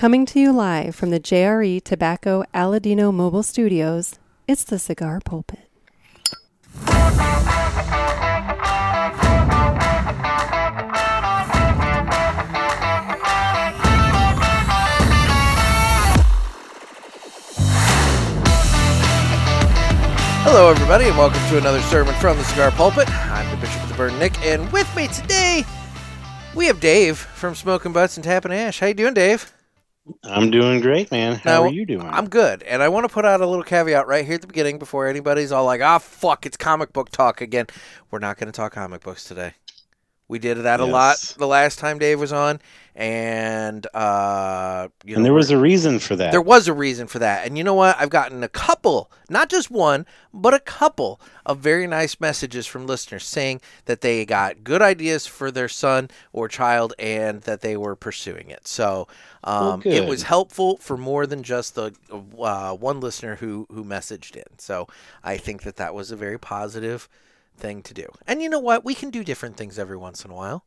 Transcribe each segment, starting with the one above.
Coming to you live from the JRE Tobacco Aladino Mobile Studios, it's the Cigar Pulpit. Hello, everybody, and welcome to another sermon from the Cigar Pulpit. I'm the Bishop of the Burn, Nick, and with me today we have Dave from Smoking Butts and Tapping Ash. How you doing, Dave? I'm doing great, man. How Now, are you doing? I'm good, and I want to put out a little caveat right here at the beginning before anybody's all like, "Ah, fuck, it's comic book talk again." We're not going to talk comic books today. We did that a lot the last time Dave was on, and uh, you know, and there was a reason for that. There was a reason for that. And you know what? I've gotten a couple, not just one, but a couple of very nice messages from listeners saying that they got good ideas for their son or child and that they were pursuing it. So um, it was helpful for more than just the uh, one listener who, who messaged in. So I think that that was a very positive thing to do. And you know what? We can do different things every once in a while.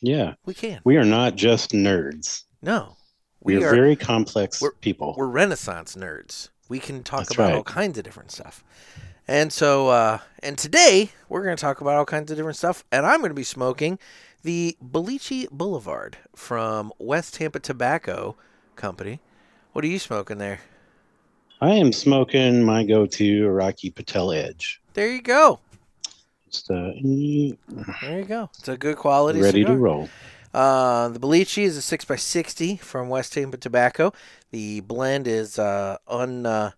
yeah, We can. we are not just nerds. No. We, are, very complex we're- people. we're Renaissance nerds. We can talk That's about right. all kinds of different stuff. And so, uh, and today we're going to talk about all kinds of different stuff. And I'm going to be smoking the Boliche Boulevard from West Tampa Tobacco Company. What are you smoking there? I am smoking my go-to Rocky Patel Edge. There you go. Uh, mm, There you go. It's a good quality ready cigar. to roll. Uh, the Boliche is a 6x60 from West Tampa Tobacco. The blend is uh, un, uh,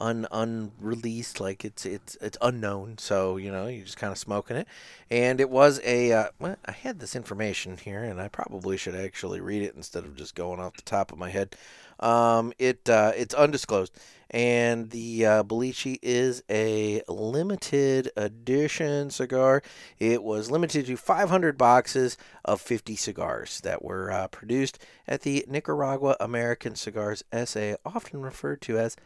un unreleased, like it's it's it's unknown. So you know you're just kind of smoking it. And it was a uh, well, I had this information here, and I probably should actually read it instead of just going off the top of my head. Um, it uh, it's undisclosed, and the uh, Boliche is a limited edition cigar. It was limited to 500 boxes of 50 cigars that were uh, produced at the Nicaragua American Cigars SA, often referred to as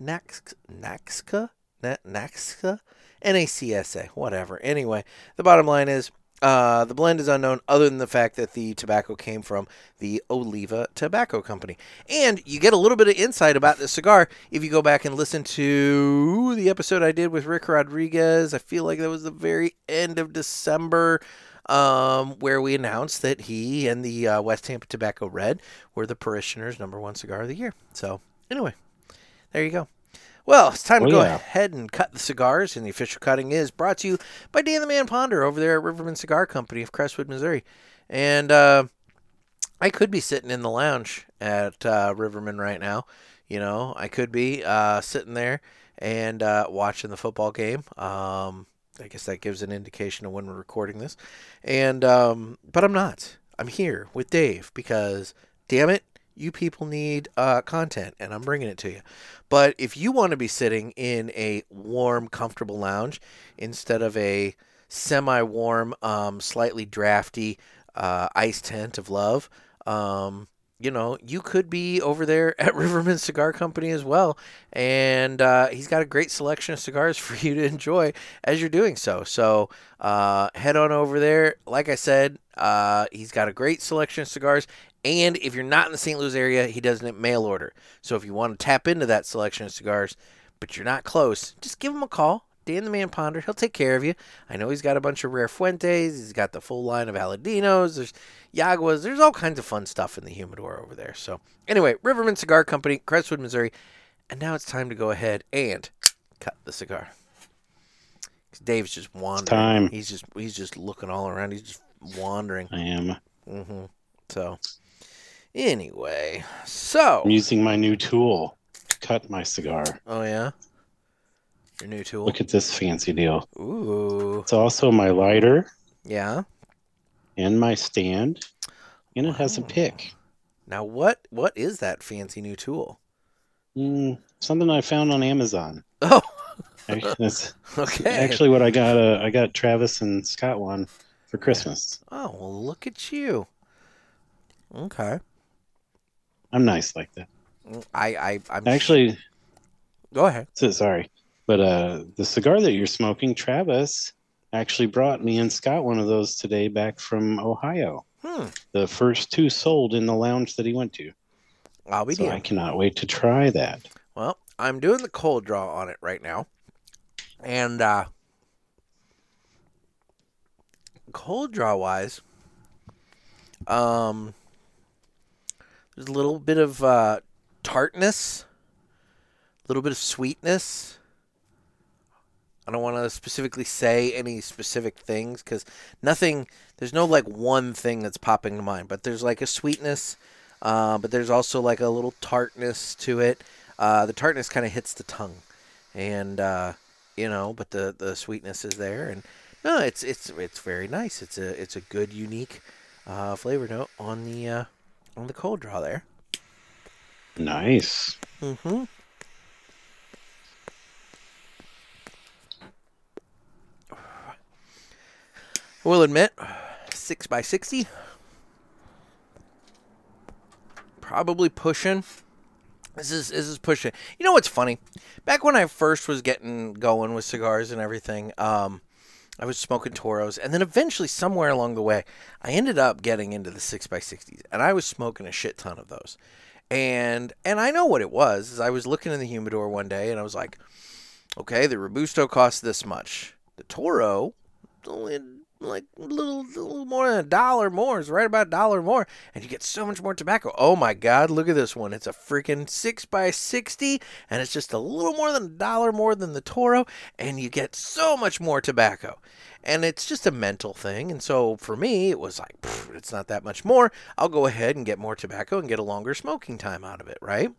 NAX, NAXCA, Na- NAXCA, NACSA, whatever. Anyway, the bottom line is uh, the blend is unknown other than the fact that the tobacco came from the Oliva Tobacco Company. And you get a little bit of insight about this cigar if you go back and listen to the episode I did with Rick Rodriguez. I feel like that was the very end of December um, where we announced that he and the uh, West Tampa Tobacco Red were the parishioners' number one cigar of the year. So, anyway, there you go. Well, it's time to Oh, go yeah. ahead and cut the cigars, and the official cutting is brought to you by Dan the Man Ponder over there at Rivermen Cigar Company of Crestwood, Missouri. And uh, I could be sitting in the lounge at uh, Rivermen right now. You know, I could be uh, sitting there and uh, watching the football game. Um, I guess that gives an indication of when we're recording this. And um, but I'm not. I'm here with Dave because, damn it, you people need uh, content, and I'm bringing it to you. But if you want to be sitting in a warm, comfortable lounge instead of a semi-warm, um, slightly drafty uh, ice tent of love, um, you know, you could be over there at Rivermen Cigar Company as well. And uh, he's got a great selection of cigars for you to enjoy as you're doing so. So uh, head on over there. Like I said, uh, he's got a great selection of cigars. And if you're not in the St. Louis area, he does it mail order. So if you want to tap into that selection of cigars, but you're not close, just give him a call. Dan the Man Ponder, he'll take care of you. I know he's got a bunch of rare Fuentes. He's got the full line of Aladinos. There's Yaguas. There's all kinds of fun stuff in the humidor over there. So anyway, Rivermen Cigar Company, Crestwood, Missouri. And now it's time to go ahead and cut the cigar. Dave's just wandering. time. He's just he's just looking all around. He's just wandering. I am. Mm-hmm. So anyway, so I'm using my new tool. to Cut my cigar. oh yeah, your new tool. Look at this fancy deal. Ooh, It's also my lighter yeah. and my stand, and it has a Oh. pick. Now what what is that fancy new tool? Mm, something I found on Amazon. Oh, Actually, That's okay. actually what I got. Uh, I got Travis and Scott one for Christmas. oh well, look at you. Okay, I'm nice like that. I I I'm Actually, go ahead. so, sorry, but uh, the cigar that you're smoking, Travis, actually brought me and Scott one of those today back from Ohio. Hmm. The first two sold in the lounge that he went to. I'll be So I cannot wait to try that. Well, I'm doing the cold draw on it right now. And uh cold draw wise, um there's a little bit of uh tartness, a little bit of sweetness. I don't want to specifically say any specific things cuz nothing there's no like one thing that's popping to mind, but there's like a sweetness uh, but there's also like a little tartness to it. Uh, the tartness kind of hits the tongue, and uh, you know, but the, the sweetness is there, and no, it's it's it's very nice. It's a it's a good unique uh, flavor note on the uh, on the cold draw there. Nice. Mm-hmm. I will admit, six by sixty, probably pushing. This is this is pushing. You know what's funny? Back when I first was getting going with cigars and everything, um, I was smoking Toros, and then eventually, somewhere along the way, I ended up getting into the six by sixties, and I was smoking a shit ton of those. And and I know what it was. Is I was looking in the humidor one day, and I was like, okay, the Robusto costs this much. The Toro, only like a little, little more than a dollar more. It's right about a dollar more, and you get so much more tobacco. Oh my God! Look at this one. It's a freaking six by sixty, and it's just a little more than a dollar more than the Toro, and you get so much more tobacco. And it's just a mental thing. And so for me, it was like, "Pff, it's not that much more. I'll go ahead and get more tobacco and get a longer smoking time out of it, right?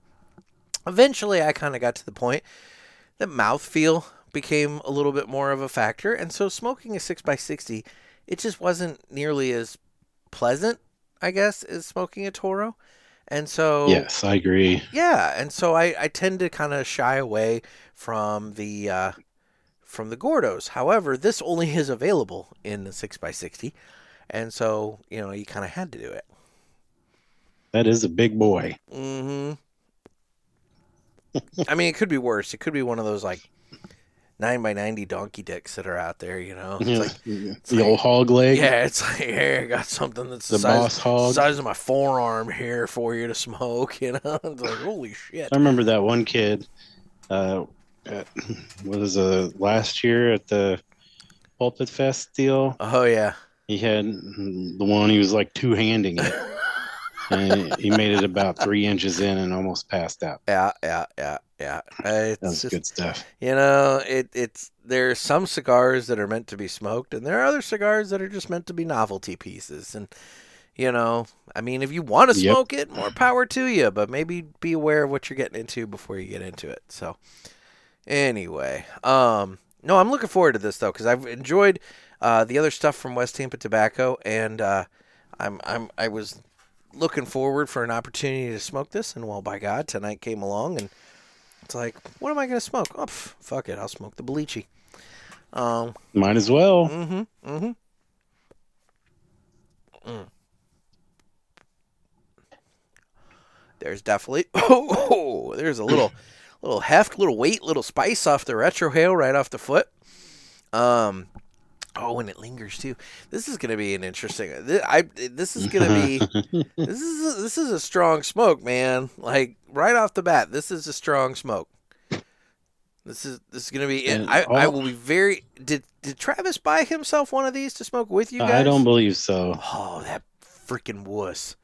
Eventually, I kind of got to the point that mouthfeel became a little bit more of a factor. And so smoking a 6x60, it just wasn't nearly as pleasant, I guess, as smoking a Toro. And so Yes, I agree. yeah, and so I, I tend to kind of shy away from the uh, from the Gordos. However, this only is available in the six x sixty, and so you know you kind of had to do it. That is a big boy. Mm hmm I mean, it could be worse. It could be one of those like nine by ninety donkey dicks that are out there. You know, it's like the like- old hog leg. yeah, it's like here I got something that's the, The size, hog. size of my forearm here for you to smoke. You know, it's like holy shit. I remember that one kid. Uh, at, what was uh last year at the Pulpit Fest deal? Oh yeah. He had the one he was like two handing it, he made it about three inches in and almost passed out. Yeah, yeah, yeah, yeah. That It's was just, good stuff. you know, it it's there are some cigars that are meant to be smoked, and there are other cigars that are just meant to be novelty pieces. And you know, I mean, if you want to Yep. smoke it, more power to you. But maybe be aware of what you're getting into before you get into it. So, anyway, um, no, I'm looking forward to this though because I've enjoyed uh, the other stuff from West Tampa Tobacco, and uh, I'm I'm I was looking forward for an opportunity to smoke this, and well, by God, tonight came along, and it's like, what am I gonna smoke? Oh, pff, fuck it, I'll smoke the Boliche. Um, Might as well. mm-hmm, mm-hmm. Mm. There's definitely oh, there's a little little heft, little weight, little spice off the retrohale right off the foot. Um, oh, and it lingers too. This is gonna be an interesting. This, I this is gonna be this is a, this is a strong smoke, man. Like right off the bat, this is a strong smoke. This is this is gonna be. And I I will be very. Did did Travis buy himself one of these to smoke with you guys? I don't believe so. Oh, that freaking wuss.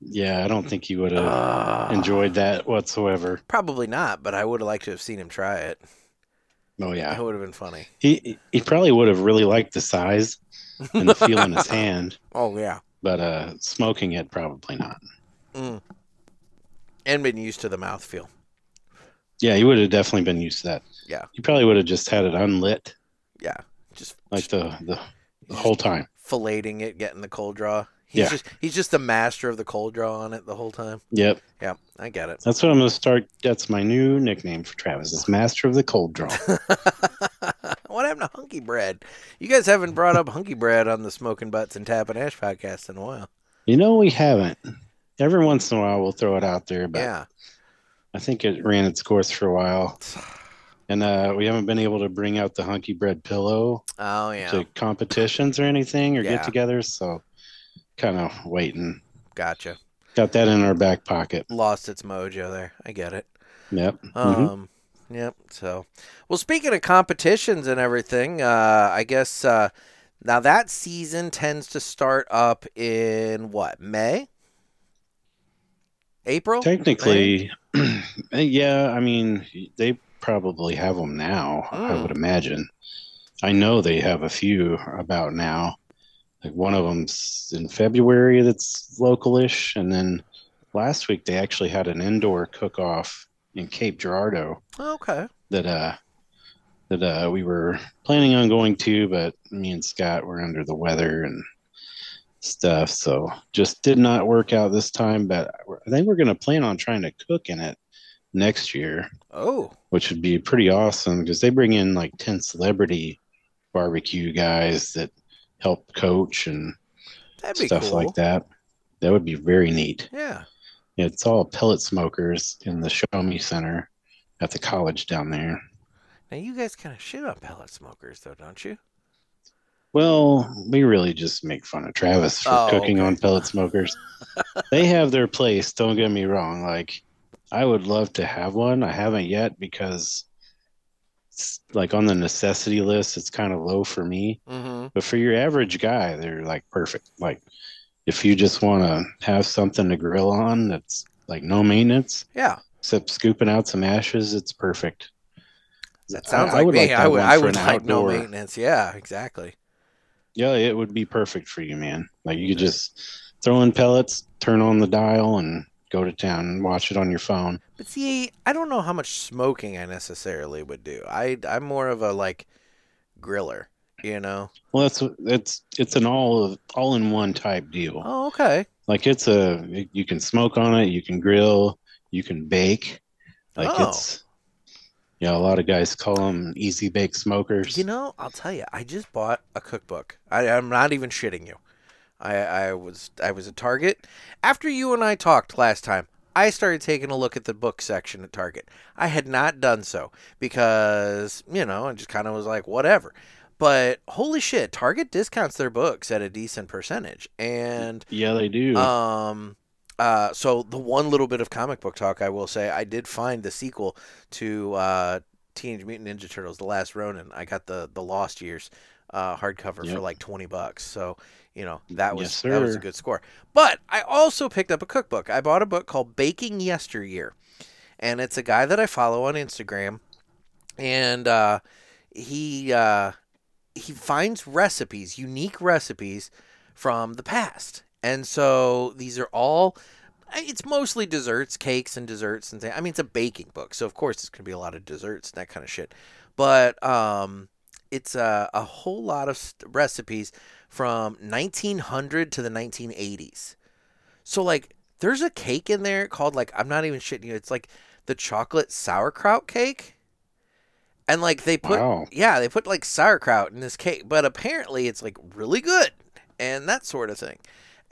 Yeah, I don't think he would have Ah. enjoyed that whatsoever. Probably not, but I would have liked to have seen him try it. Oh yeah, That would have been funny. he he probably would have really liked the size and the feel in his hand, Oh yeah, but uh, smoking it probably not. mm. and been used to the mouth feel. Yeah, he would have definitely been used to that. Yeah. he probably would have just had it unlit Yeah, just like the the, the whole time. filleting it, getting the cold draw. He's Yeah. just he's just the master of the cold draw on it the whole time. Yep, Yeah, I get it. that's what I'm gonna start. That's my new nickname for Travis. Is Master of the Cold Draw. what happened to Hunky Bread? You guys haven't brought up Hunky Bread on the Smoking Butts and Tapping Ash podcast in a while. you know we haven't. Every once in a while we'll throw it out there, but Yeah. I think it ran its course for a while, and uh, we haven't been able to bring out the Hunky Bread pillow Oh yeah. to competitions or anything or Yeah. get-togethers. So, kind of waiting. Gotcha. got that in our back pocket. lost its mojo there. I get it. Yep. Mhm. Um, Yep. So, well, speaking of competitions and everything, uh, I guess uh, now that season tends to start up in what May, April. Technically, yeah. I mean, they probably have them now. I Mm. would imagine. I know they have a few about now. Like one of them's in February. That's localish, and then last week they actually had an indoor cook-off in Cape Girardeau Okay. that uh that uh we were planning on going to, but me and Scott were under the weather and stuff, so just did not work out this time. But I think we're gonna plan on trying to cook in it next year, Oh, which would be pretty awesome because they bring in like ten celebrity barbecue guys that help coach and stuff cool. like that. That would be very neat. Yeah. It's all pellet smokers in the Show Me Center at the college down there. Now you guys kind of shit on pellet smokers, though, don't you? Well, we really just make fun of Travis for Oh, cooking okay. on pellet smokers. they have their place, don't get me wrong. Like, I would love to have one. I haven't yet because, like, on the necessity list, it's kind of low for me. Mm-hmm. But for your average guy, they're like perfect. Like, if you just want to have something to grill on that's like no maintenance, Yeah. except scooping out some ashes, it's perfect. That sounds I- I like would me. like I would. I would like no maintenance. Yeah. Exactly. Yeah, it would be perfect for you, man. Like you could just throw in pellets, turn on the dial, and go to town and watch it on your phone. But see, I don't know how much smoking I necessarily would do. I I'm more of a like griller, you know. Well, that's it's it's an all of all in one type deal. Oh, okay. Like it's a you can smoke on it, you can grill, you can bake. Like Oh. it's yeah, a lot of guys call them easy bake smokers. You know, I'll tell you, I just bought a cookbook. I, I'm not even shitting you. I, I was I was at Target after you and I talked last time. I started taking a look at the book section at Target. I had not done so because you know I just kind of was like whatever. But holy shit, Target discounts their books at a decent percentage, and yeah, they do. um, uh, so the one little bit of comic book talk I will say, I did find the sequel to uh, Teenage Mutant Ninja Turtles: The Last Ronin. I got the the Lost Years uh, hardcover for like twenty bucks. So you know that was Yes, that was a good score. But I also picked up a cookbook. I bought a book called Baking Yesteryear, and it's a guy that I follow on Instagram, and uh, he uh, he finds recipes, unique recipes from the past. And so these are all it's mostly desserts, cakes and desserts and things. I mean it's a baking book, so of course it's going to be a lot of desserts and that kind of shit. But um it's a, a whole lot of st- recipes from 1900 to the 1980s. So like there's a cake in there called like I'm not even shitting you. It's like the chocolate sauerkraut cake. And like they put Wow. yeah, they put like sauerkraut in this cake, but apparently it's like really good and that sort of thing.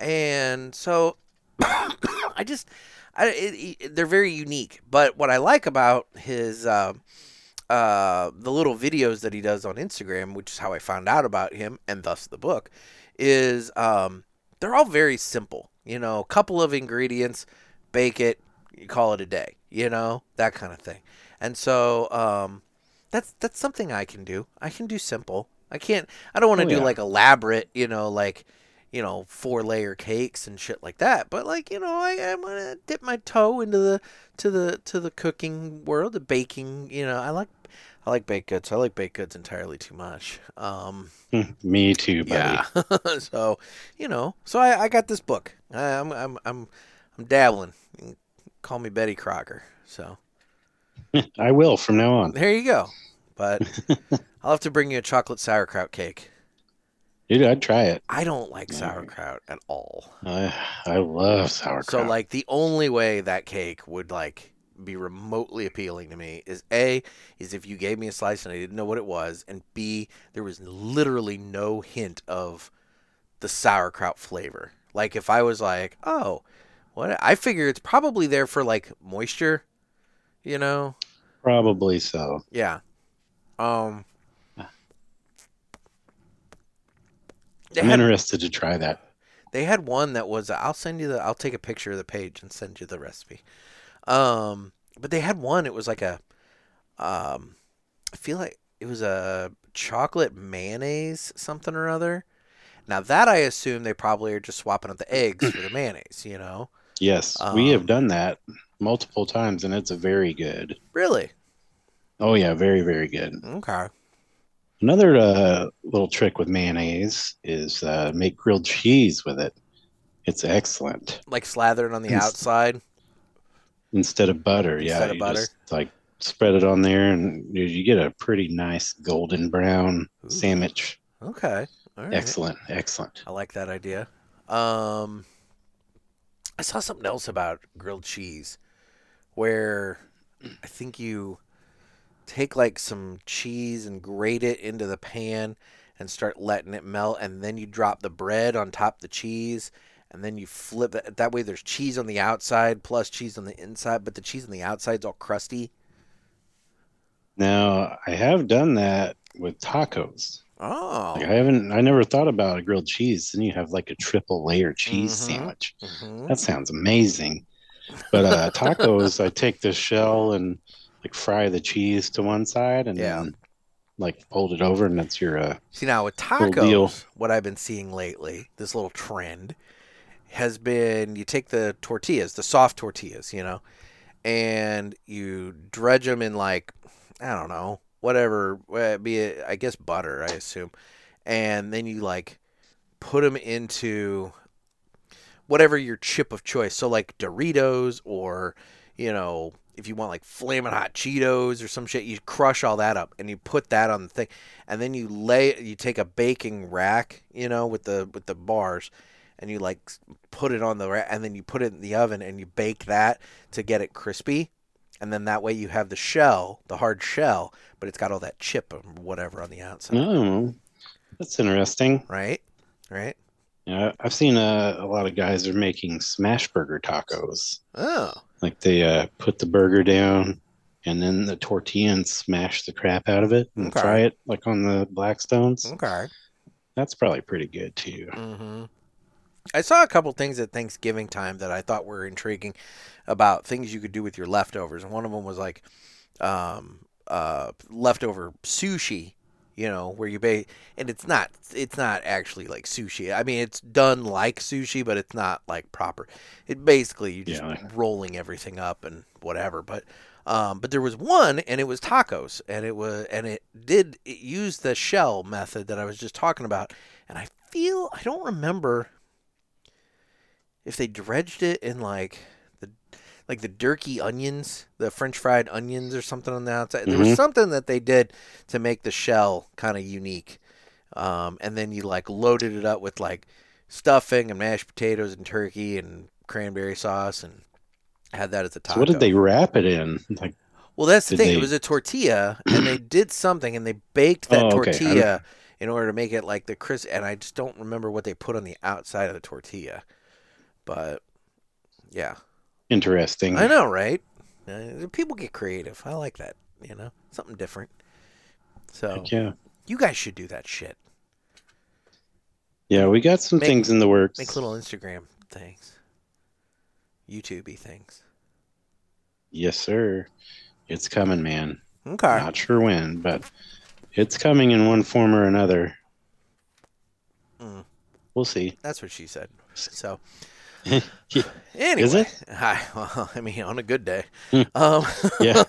And so I just I, it, it, they're very unique. But what I like about his uh, uh, the little videos that he does on Instagram, which is how I found out about him and thus the book, is um, they're all very simple. You know, a couple of ingredients, bake it, you call it a day. You know, that kind of thing. And so um, that's that's something I can do. I can do simple. I can't. I don't want to Oh, do yeah. like elaborate. You know, like you know, four layer cakes and shit like that. But like, you know, I, I'm gonna dip my toe into the to the to the cooking world, the baking. You know, I like I like baked goods. I like baked goods entirely too much. Um, Me too, buddy. yeah. so, you know, so I, I got this book. I, I'm I'm I'm I'm dabbling. Call me Betty Crocker. So I will from now on. there you go. But I'll have to bring you a chocolate sauerkraut cake. Dude, I'd try it. I don't like sauerkraut at all. I I love sauerkraut. So like the only way that cake would like be remotely appealing to me is A is if you gave me a slice and I didn't know what it was and B there was literally no hint of the sauerkraut flavor. Like if I was like, "Oh, what I figure it's probably there for like moisture, you know? Probably so. Yeah. Um I'm had, interested to try that. They had one that was. I'll send you the. I'll take a picture of the page and send you the recipe. Um, but they had one. It was like a. Um, I feel like it was a chocolate mayonnaise something or other. Now that I assume they probably are just swapping out the eggs for the mayonnaise. You know. Yes, we have Um, done that multiple times, and it's a very good. Really. Oh yeah, very very good. Okay. Another uh, little trick with mayonnaise is uh, make grilled cheese with it. It's excellent Like slathered on the Ins- outside. instead of butter. Instead yeah, of you butter? just like spread it on there, and you, get a pretty nice golden brown Ooh. sandwich. Okay. Right. Excellent, excellent. I like that idea. Um, I saw something else about grilled cheese, where I think you take like some cheese and grate it into the pan and start letting it melt, and then you drop the bread on top of the cheese, and then you flip it. That way, there's cheese on the outside plus cheese on the inside, but the cheese on the outside's all crusty. Now I have done that with tacos. Oh, Like, I haven't. I never thought about a grilled cheese. Then you have like a triple layer cheese Mhm. sandwich. Mhm. That sounds amazing. But uh, tacos, I take the shell and like fry the cheese to one side and Yeah. then like fold it over, and that's your. Uh, See now with tacos, what I've been seeing lately, this little trend, has been you take the tortillas, the soft tortillas, you know, and you dredge them in like I don't know, whatever, be it, I guess butter, I assume, and then you like put them into whatever your chip of choice. So like Doritos or you know if you want like flaming hot Cheetos or some shit, you crush all that up and you put that on the thing, and then you lay you take a baking rack, you know, with the with the bars, and you like put it on the rack, and then you put it in the oven and you bake that to get it crispy, and then that way you have the shell, the hard shell, but it's got all that chip or whatever on the outside, oh, that's interesting. right? Right? Yeah, I've seen uh, a lot of guys are making smash burger tacos. Oh, Like they uh, put the burger down and then the tortilla and smash the crap out of it and Okay. fry it like on the Blackstones. okay. That's probably pretty good too. hmm I saw a couple things at Thanksgiving time that I thought were intriguing about things you could do with your leftovers, and one of them was like um, uh, leftover sushi. You know, where you bake, and it's not it's not actually like sushi. I mean, it's done like sushi, but it's not like proper. It basically you just Yeah, rolling everything up and whatever. But um, but there was one, and it was tacos, and it was and it did it used the shell method that I was just talking about, and I feel I don't remember if they dredged it in like like the Durkee onions, the French fried onions or something on the outside. There was Mhm. something that they did to make the shell kind of unique, um, and then you like loaded it up with like stuffing and mashed potatoes and turkey and cranberry sauce and had that as a taco. So what did they wrap it in? Like Well, that's the thing. It was a tortilla, and they did something, and they baked that Oh, okay. Tortilla in order to make it like the crisp. And I just don't remember what they put on the outside of the tortilla. But yeah, interesting. I know, right? Uh, people get creative. I like that. You know, something different. So Heck yeah. you guys should do that shit. Yeah, we got some Make- things in the works. Make little Instagram things, YouTubey things. Yes, sir. It's coming, man. Okay. Not sure when, but it's coming in one form or another. Mm. We'll see. That's what she said. So. anyway, Is it? Hi. Well, I mean, on a good day. Hmm. um, Yeah.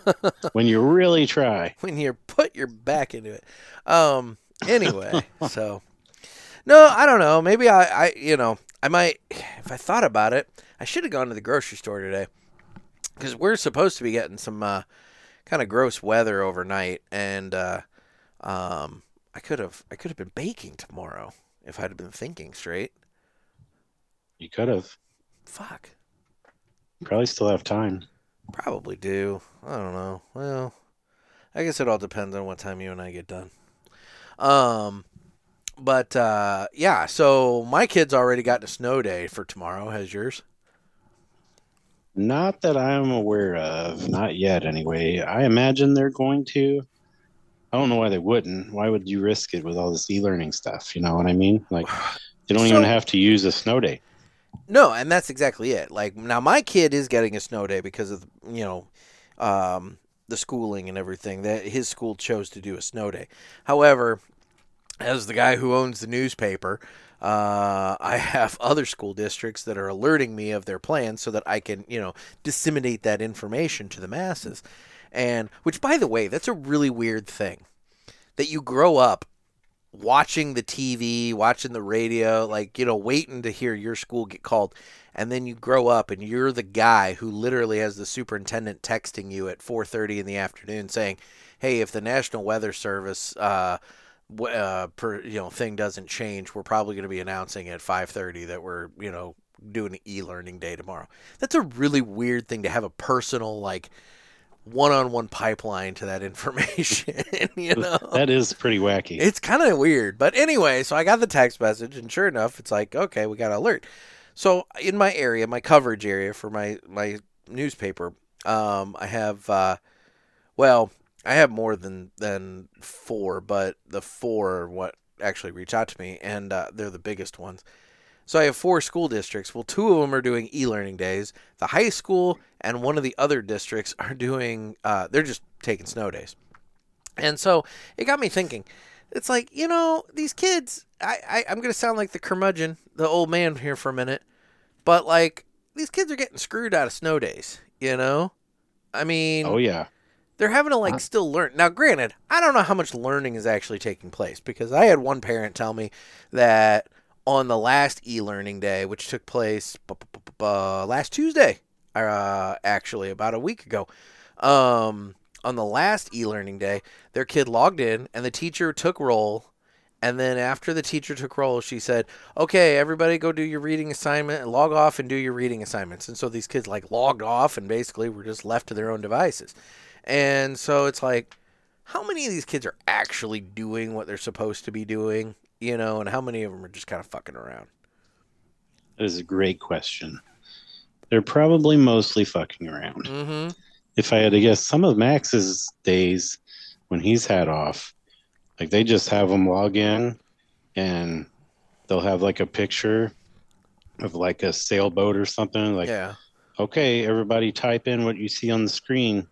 when you really try. when you put your back into it. Um. Anyway, so no, I don't know. Maybe I, I, you know, I might. If I thought about it, I should have gone to the grocery store today because we're supposed to be getting some uh, kind of gross weather overnight, and uh, um, I could have, I could have been baking tomorrow if I'd have been thinking straight. You could have. Fuck. Probably still have time. Probably do. I don't know. Well, I guess it all depends on what time you and I get done. Um, but uh, yeah. So my kid's already got a snow day for tomorrow. Has yours? Not that I'm aware of. Not yet, anyway. I imagine they're going to. I don't know why they wouldn't. Why would you risk it with all this e learning stuff? You know what I mean? Like, They don't So- even have to use a snow day. No, and that's exactly it. Like now, my kid is getting a snow day because of you know um, the schooling and everything. That his school chose to do a snow day. However, as the guy who owns the newspaper, uh, I have other school districts that are alerting me of their plans so that I can you know disseminate that information to the masses. And which, by the way, that's a really weird thing that you grow up watching the TV, watching the radio, like, you know, waiting to hear your school get called. And then you grow up and you're the guy who literally has the superintendent texting you at 4:30 in the afternoon saying, "Hey, if the National Weather Service uh, uh per, you know thing doesn't change, we're probably going to be announcing at 5:30 that we're, you know, doing e-learning day tomorrow." That's a really weird thing to have a personal like one-on-one pipeline to that information, you know. That is pretty wacky. It's kind of weird. But anyway, so I got the text message, and sure enough, it's like, okay, we got an alert. So in my area, my coverage area for my, my newspaper, um, I have, uh, well, I have more than, than four, but the four are what actually reach out to me, and uh, they're the biggest ones. So I have four school districts. Well, two of them are doing e-learning days. The high school and one of the other districts are doing. Uh, they're just taking snow days. And so it got me thinking. It's like you know these kids. I, I I'm gonna sound like the curmudgeon, the old man here for a minute, but like these kids are getting screwed out of snow days. You know, I mean, oh yeah. they're having to like still learn. Now, granted, I don't know how much learning is actually taking place because I had one parent tell me that on the last e-learning day, which took place bu- last Tuesday, uh, actually about a week ago, um, on the last e-learning day, their kid logged in and the teacher took roll. And then after the teacher took roll, she said, "Okay, everybody, go do your reading assignment log off and do your reading assignments." And so these kids like logged off and basically were just left to their own devices. And so it's like, how many of these kids are actually doing what they're supposed to be doing, you know, and how many of them are just kind of fucking around? That is a great question. They're probably mostly fucking around. Mm-hmm. If I had to guess, some of Max's days when he's had off, like they just have them log in and they'll have like a picture of like a sailboat or something. Like, yeah. okay, everybody type in what you see on the screen.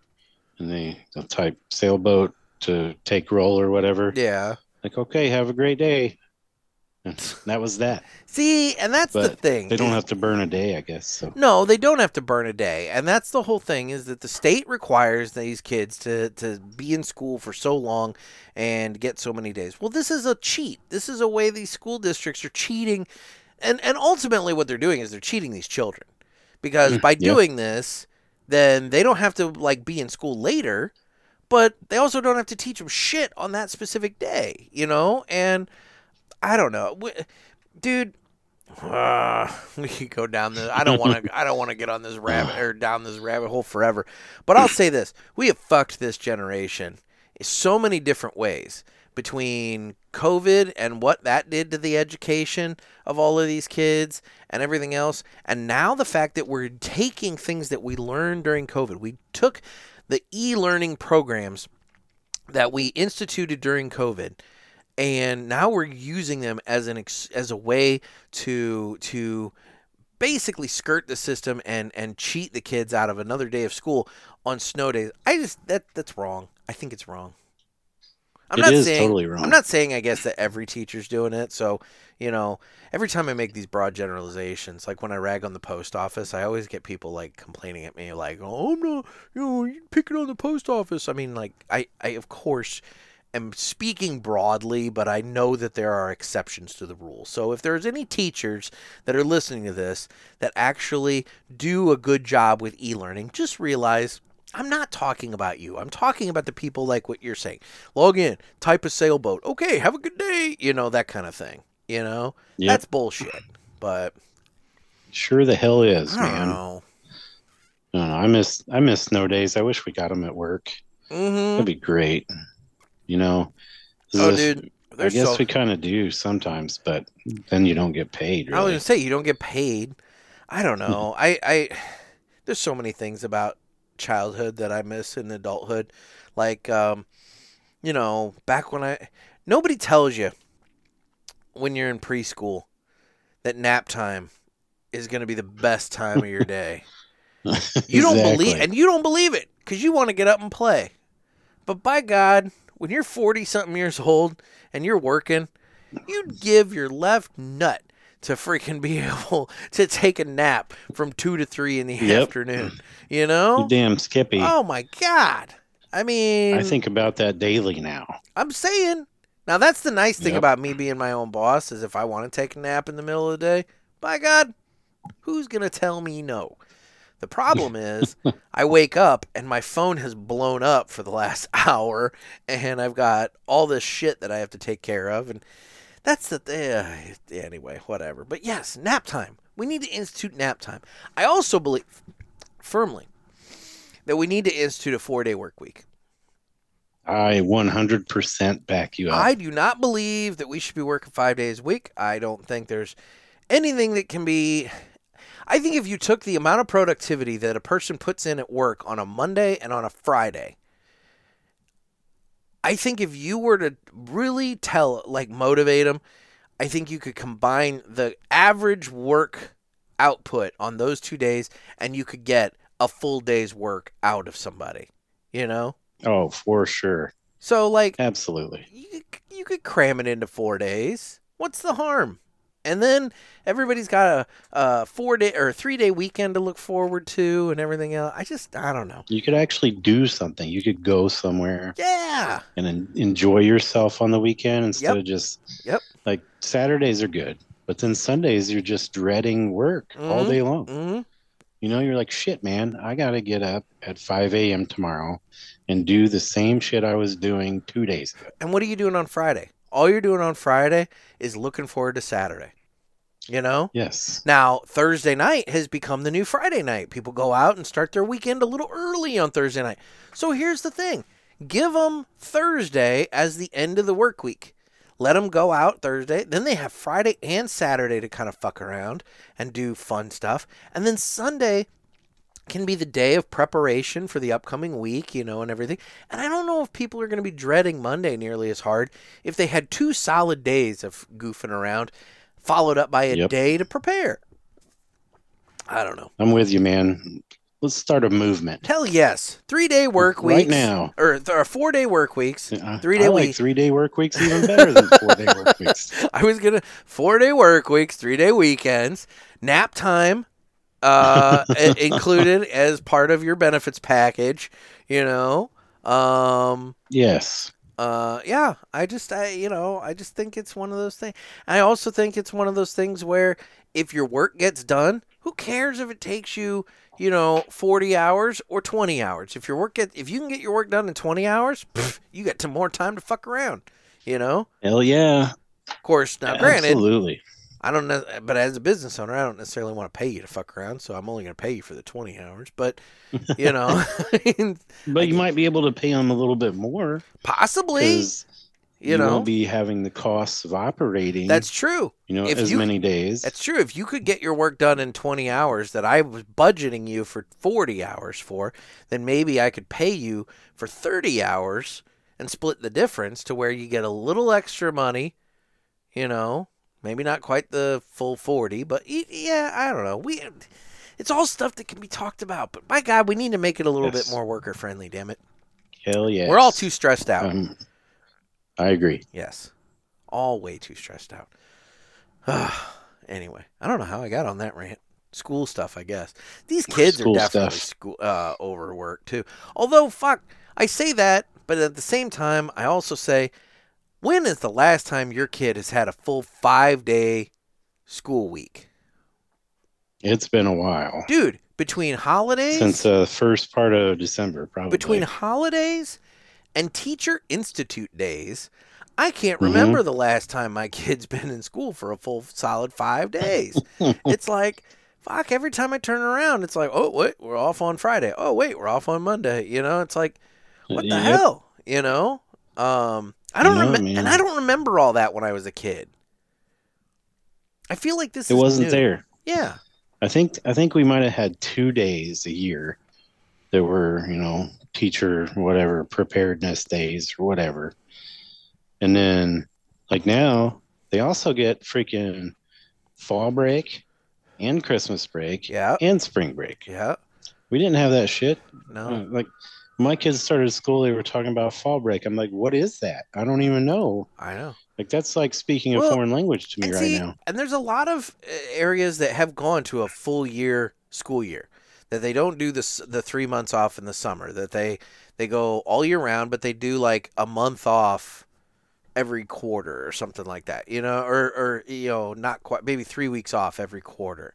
And they, they'll type sailboat to take roll or whatever. Yeah. Like, okay, have a great day. That was that. See, and that's the thing. They don't have to burn a day, I guess. So No, they don't have to burn a day. And that's the whole thing is that the state requires these kids to, to be in school for so long and get so many days. Well, this is a cheat. This is a way these school districts are cheating. And and ultimately what they're doing is they're cheating these children. Because Mm, by yeah. doing this, then they don't have to like be in school later, but they also don't have to teach them shit on that specific day, you know? And I don't know. Wh- Dude, uh, we could go down the. I don't want to. I don't want to get on this rabbit or down this rabbit hole forever. But I'll say this: we have fucked this generation in so many different ways between COVID and what that did to the education of all of these kids and everything else, and now the fact that we're taking things that we learned during COVID. We took the e-learning programs that we instituted during COVID and now we're using them as an ex- as a way to to basically skirt the system and and cheat the kids out of another day of school on snow days. I just that that's wrong. I think it's wrong. I'm It not is saying totally wrong. I'm not saying I guess that every teacher's doing it. So you know, every time I make these broad generalizations, like when I rag on the post office, I always get people like complaining at me, like, "Oh, I'm you know, you picking on the post office." I mean, like, I, I of course am speaking broadly, but I know that there are exceptions to the rule. So if there's any teachers that are listening to this that actually do a good job with e-learning, just realize I'm not talking about you. I'm talking about the people like what you're saying. Log in, type a sailboat. Okay, have a good day. You know, that kind of thing. You know? Yep. That's bullshit. But sure the hell is, man. know. I don't know. I miss I miss snow days. I wish we got them at work. Mm-hmm. That'd be great. You know. Oh, This- dude. I guess so, we kind of do sometimes, but then you don't get paid. I was Really. gonna say you don't get paid. I don't know. I, I there's so many things about childhood that I miss in adulthood. Like um, you know, back when I nobody tells you when you're in preschool that nap time is going to be the best time of your day. You don't believe, and you don't believe it because you want to get up and play. But by God, when you're 40 something years old and you're working, you'd give your left nut to freaking be able to take a nap from 2 to 3 in the Yep. afternoon. You know? You damn Skippy. Oh my God. I mean, I think about that daily now. I'm saying. Now that's the nice thing Yep. about me being my own boss is if I want to take a nap in the middle of the day, by God, who's gonna tell me no? The problem is I wake up and my phone has blown up for the last hour and I've got all this shit that I have to take care of and that's the uh, anyway, whatever. But yes, nap time. We need to institute nap time. I also believe firmly that we need to institute a 4-day work week. I 100% back you up. I do not believe that we should be working five days a week. I don't think there's anything that can be. I think if you took the amount of productivity that a person puts in at work on a Monday and on a Friday, I think if you were to really tell, like, motivate them, I think you could combine the average work output on those two days and you could get a full day's work out of somebody, you know? oh, for sure. So, like, Absolutely. you could, you could cram it into four days. What's the harm? And then everybody's got a, a four day or three day weekend to look forward to and everything else. I just, I don't know. You could actually do something. You could go somewhere Yeah. and en- enjoy yourself on the weekend instead Yep. of just Yep. like Saturdays are good, but then Sundays you're just dreading work all Mhm. day long. hmm You know, you're like, shit, man, I got to get up at 5 a.m. tomorrow and do the same shit I was doing two days ago. And what are you doing on Friday? All you're doing on Friday is looking forward to Saturday. You know? Yes. Now, Thursday night has become the new Friday night. People go out and start their weekend a little early on Thursday night. So here's the thing give them Thursday as the end of the work week. Let them go out Thursday. Then they have Friday and Saturday to kind of fuck around and do fun stuff. And then Sunday can be the day of preparation for the upcoming week, you know, and everything. And I don't know if people are going to be dreading Monday nearly as hard if they had two solid days of goofing around, followed up by a Yep. day to prepare. I don't know. I'm with you, man. Let's start a movement. Hell yes. Three day work weeks Right now. Or, four day work weeks. Three I day like week. three day work weeks even better than four day work weeks. I was gonna four day work weeks, three day weekends, nap time, uh, included as part of your benefits package. You know, um, Yes. uh, yeah. I just, I, you know, I just think it's one of those things. I also think it's one of those things where if your work gets done, who cares if it takes you, you know, forty hours or twenty hours? If your work get, if you can get your work done in twenty hours, pff, you get to more time to fuck around. You know, Hell yeah. of course. Now, granted, Absolutely. I don't know, but as a business owner, I don't necessarily want to pay you to fuck around, so I'm only going to pay you for the 20 hours. But, you know, But you might be able to pay them a little bit more possibly, you know, won't be having the costs of operating. that's true. you know if as you- many days. That's true. If you could get your work done in 20 hours that I was budgeting you for 40 hours for, then maybe I could pay you for 30 hours and split the difference to where you get a little extra money, you know, maybe not quite the full 40, but yeah, I don't know. We it's all stuff that can be talked about, but by God, we need to make it a little Yes. bit more worker friendly, damn it. Hell yeah. We're all too stressed out. Um, I agree. Yes. All way too stressed out. anyway, I don't know how I got on that rant. School stuff, I guess. These kids School are definitely school uh, overworked too. Although, fuck, I say that, but at the same time, I also say, when is the last time your kid has had a full five day school week, It's been a while dude? Between holidays, since uh, the first part of December, probably. between holidays and teacher institute days i can't Mhm. remember the last time my kid's been in school for a full solid five days it's like fuck every time i turn around it's like oh wait we're off on friday oh wait we're off on monday you know it's like what the Yep. hell you know um i don't I know, remember and i don't remember all that when i was a kid i feel like this It wasn't new. there. yeah I think I think we might have had two days a year that were, you know, teacher whatever preparedness days or whatever. And then like now they also get freaking fall break and Christmas break Yeah. and spring break. Yeah. We didn't have that shit. No. Uh, like my kids started school, they were talking about fall break. I'm like, what is that? I don't even know. I know. Like that's like speaking a foreign language to me right see, now. and there's a lot of uh, areas that have gone to a full year school year that they don't do this the three months off in the summer that they they go all year round but they do like a month off every quarter or something like that you know or or you know not quite maybe three weeks off every quarter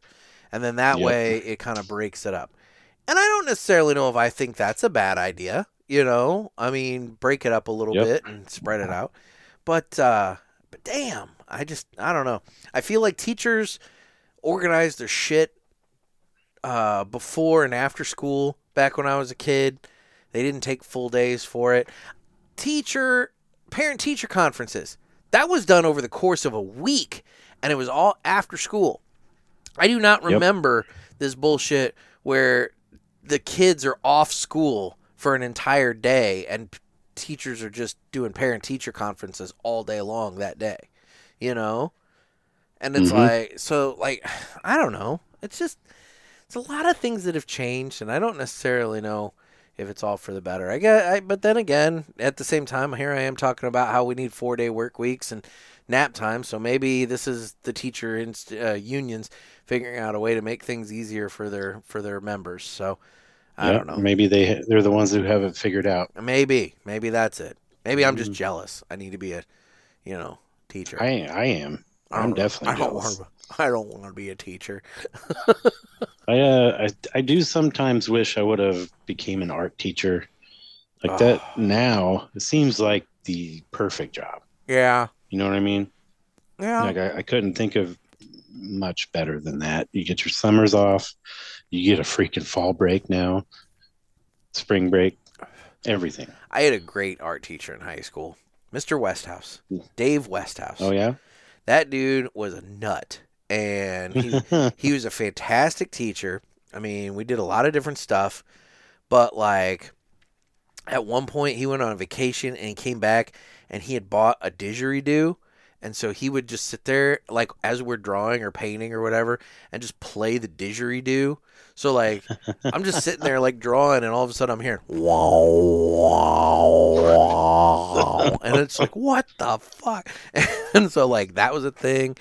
and then that Yep. way it kind of breaks it up and i don't necessarily know if i think that's a bad idea you know? I mean break it up a little Yep. bit and spread it out. But uh but damn i just i don't know. I feel like teachers organize their shit uh before and after school back when i was a kid. They didn't take full days for it. Teacher parent teacher conferences that was done over the course of a week and it was all after school. I do not Yep. remember this bullshit where the kids are off school for an entire day and p- teachers are just doing parent teacher conferences all day long that day you know? And it's Mhm. like so like i don't know. It's just it's a lot of things that have changed and i don't necessarily know if it's all for the better. I get I, but then again at the same time here i am talking about how we need four day work weeks and nap time so maybe this is the teacher inst- uh, unions figuring out a way to make things easier for their for their members so i Yep, don't know Maybe they they're the ones who have it figured out. maybe maybe that's it maybe i'm just Mm. jealous i need to be a you know teacher I I am. I I'm don't- definitely I don't jealous. want to. I don't want to be a teacher. I, uh, I I do sometimes wish I would have became an art teacher. Like that now, it seems like the perfect job. Yeah, You know what I mean? yeah. Like I, I couldn't think of much better than that. You get your summers off, you get a freaking fall break now, spring break, everything. I had a great art teacher in high school, Mr. Westhouse, Dave Westhouse. Oh yeah. That dude was a nut, and he he was a fantastic teacher. I mean, we did a lot of different stuff, but like at one point he went on a vacation and he came back and he had bought a didgeridoo. And so he would just sit there, like as we're drawing or painting or whatever, and just play the didgeridoo. So like, I'm just sitting there like drawing, and all of a sudden I'm hearing wow, wow, wow, and it's like, what the fuck? And so like that was a thing.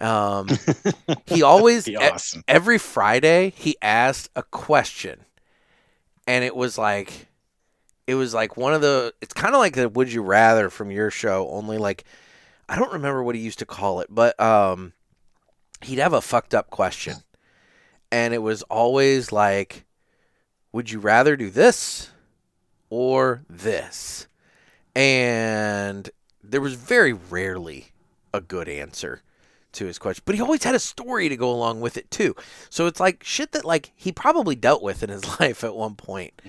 Um, he always Be e- every Friday he asked a question, and it was like, it was like one of the. It's kind of like the "Would you rather" from your show, only like I don't remember what he used to call it, but um, he'd have a fucked up question, and it was always like, "Would you rather do this or this?" And there was very rarely a good answer to his question, but he always had a story to go along with it too. So it's like shit that like he probably dealt with in his life at one point.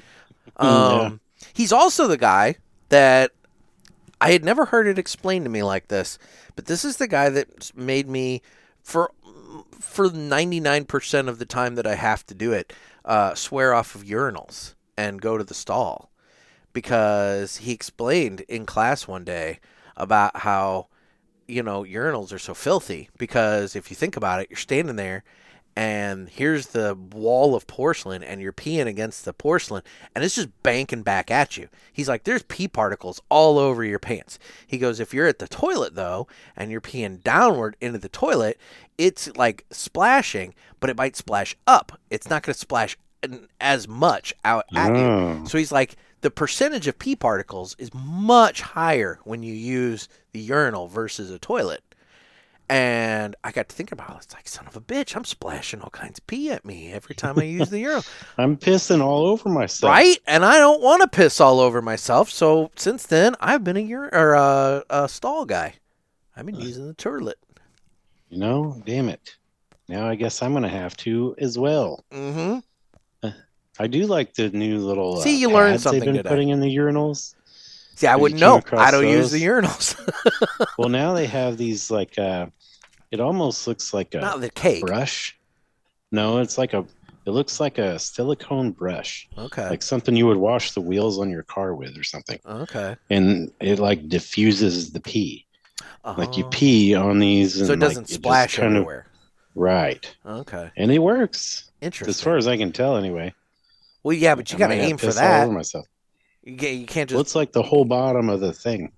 Um, Yeah. He's also the guy that I had never heard it explained to me like this, but this is the guy that made me for for 99% of the time that I have to do it, uh, swear off of urinals and go to the stall because he explained in class one day about how you know urinals are so filthy because if you think about it you're standing there and here's the wall of porcelain and you're peeing against the porcelain and it's just banking back at you he's like there's pee particles all over your pants he goes if you're at the toilet though and you're peeing downward into the toilet it's like splashing but it might splash up it's not going to splash as much out at you Oh. so he's like, the percentage of pee particles is much higher when you use the urinal versus a toilet. And I got to thinking about it. It's like, son of a bitch, I'm splashing all kinds of pee at me every time I use the urinal. I'm pissing all over myself. right? And I don't want to piss all over myself. So since then, I've been a, ur- or a, a stall guy. I've been using the toilet. You know, damn it. Now I guess I'm gonna have to as well. Mm-hmm. I do like the new little. See, uh, you learned pads something they've been today. putting in the urinals. I wouldn't know. I don't use the urinals. well, now they have these like. uh It almost looks like a Not the cake. brush. No, it's like a. It looks like a silicone brush, Okay. like something you would wash the wheels on your car with or something, okay. and it like diffuses the pee. Like you Oh. pee on these, and So it like, doesn't just splash of everywhere. Right. Okay, And it works. interesting. As far as I can tell, anyway. well, yeah, but you I got to aim for all that. over myself. Get, you can't just. It's like the whole bottom of the thing.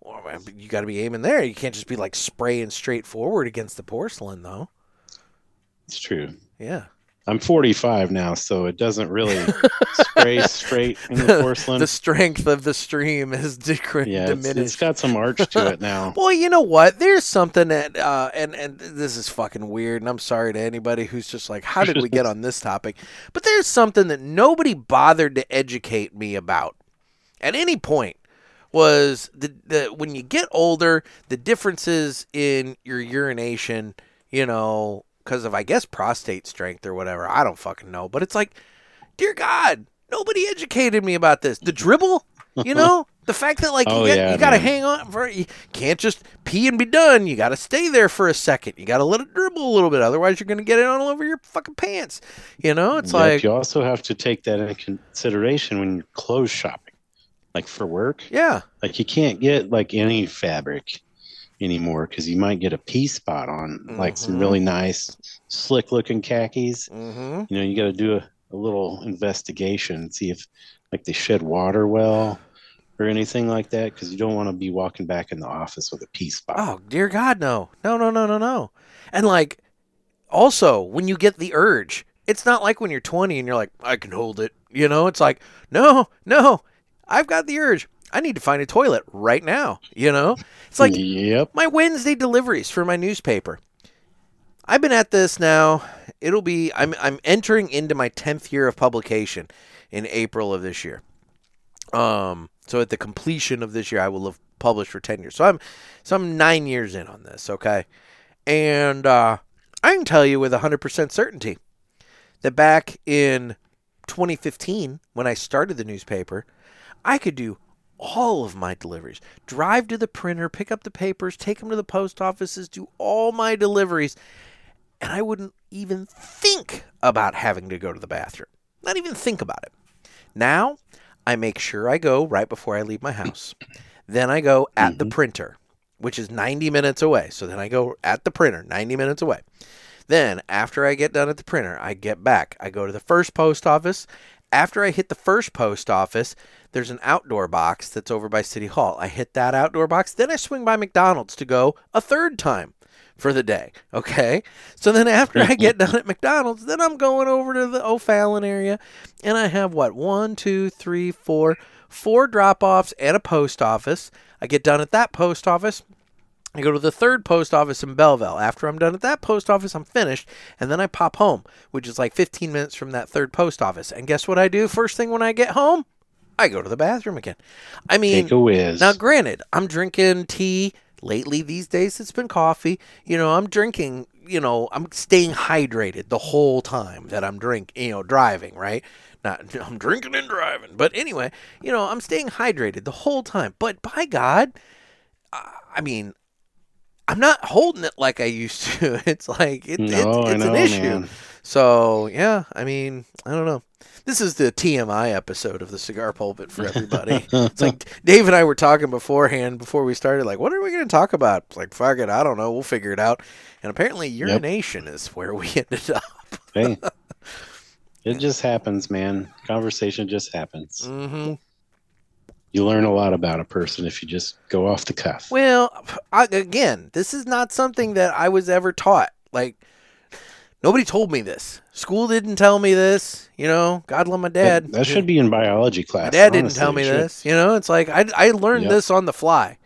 Well, you got to be aiming there. You can't just be like spraying straight forward against the porcelain, though. It's true. Yeah. I'm 45 now, so it doesn't really spray straight in the porcelain. The strength of the stream is decre- yeah, it's, it's got some arch to it now. Well, you know what? There's something that, uh, and and this is fucking weird, and I'm sorry to anybody who's just like, how did we get on this topic? But there's something that nobody bothered to educate me about at any point was the, the when you get older, the differences in your urination, you know, because of I guess prostate strength or whatever. I don't fucking know, but it's like, dear God, nobody educated me about this. The dribble, you know, the fact that like Oh, you, yeah, you got to hang on for you can't just pee and be done. You got to stay there for a second. You got to let it dribble a little bit, otherwise you're gonna get it all over your fucking pants. You know, it's Yep, like you also have to take that into consideration when you're clothes shopping, like for work. yeah, Like you can't get like any fabric anymore because you might get a pea spot on like some Mhm. really nice, slick looking khakis. mm-hmm. You know, you got to do a, a little investigation, and see if like they shed water well or anything like that because you don't want to be walking back in the office with a pea spot. Oh dear God, no, no, no, no, no, no. And like, also when you get the urge, it's not like when you're 20 and you're like, I can hold it. You know, it's like, no, no, I've got the urge. I need to find a toilet right now. You know, it's like yep. my Wednesday deliveries for my newspaper. I've been at this now. It'll be I'm I'm entering into my 10th year of publication in April of this year. Um so at the completion of this year I will have published for 10 years. So I'm so I'm 9 years in on this, okay? And uh I can tell you with 100% certainty that back in 2015 when I started the newspaper, I could do all of my deliveries. Drive to the printer, pick up the papers, take them to the post offices, do all my deliveries, and I wouldn't even think about having to go to the bathroom. Not even think about it. Now, I make sure I go right before I leave my house. Then I go at the mm-hmm. printer, which is 90 minutes away. So then I go at the printer, 90 minutes away. Then, after I get done at the printer, I get back. I go to the first post office. After I hit the first post office, there's an outdoor box that's over by City Hall. I hit that outdoor box. Then I swing by McDonald's to go a third time for the day. Okay. So then after I mm-hmm. get done at McDonald's, then I'm going over to the O'Fallon area and I have what? One, two, three, four, four drop offs and a post office. I get done at that post office. I go to the third post office in Belleville. After I'm done at that post office, I'm finished, and then I pop home, which is like 15 minutes from that third post office. And guess what I do first thing when I get home? I go to the bathroom again. I mean, Take a whiz. now, granted, I'm drinking tea. Lately, these days, it's been coffee. You know, I'm drinking, you know, I'm staying hydrated the whole time that I'm drink, you know, driving, right? Not, I'm drinking and driving. But anyway, you know, I'm staying hydrated the whole time. But by God, I I mean, I'm not holding it like I used to. It's like, it, no, it's, it's know, an issue. man. So yeah, I mean, I don't know. This is the TMI episode of the cigar pulpit for everybody. it's like Dave and I were talking beforehand before we started. Like, what are we going to talk about? It's like, fuck it, I don't know. We'll figure it out. And apparently, urination is where we ended up. Hey, it just happens, man. Conversation just happens. hmm You learn a lot about a person if you just go off the cuff. Well, I, again, this is not something that I was ever taught. Like, nobody told me this. School didn't tell me this. You know, God love my dad. That, that should be in biology class. My dad didn't tell me this. You know, it's like I, I learned Yep. this on the fly.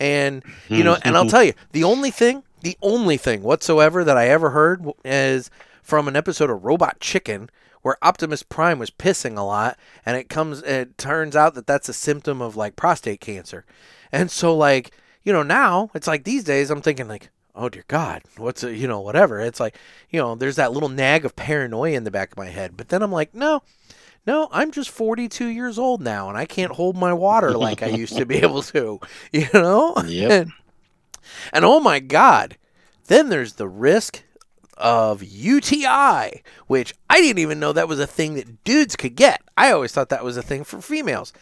And, you know, and I'll mm-hmm. tell you, the only thing, the only thing whatsoever that I ever heard is from an episode of Robot Chicken where Optimus Prime was pissing a lot. And it comes, it turns out that that's a symptom of like prostate cancer. And so, like, you know, now it's like these days I'm thinking, like, oh dear God, what's a, you know, whatever. It's like, you know, there's that little nag of paranoia in the back of my head. But then I'm like, no, no, I'm just 42 years old now and I can't hold my water like I used to be able to, you know? Yep. And, and oh my God, then there's the risk of UTI, which I didn't even know that was a thing that dudes could get. I always thought that was a thing for females.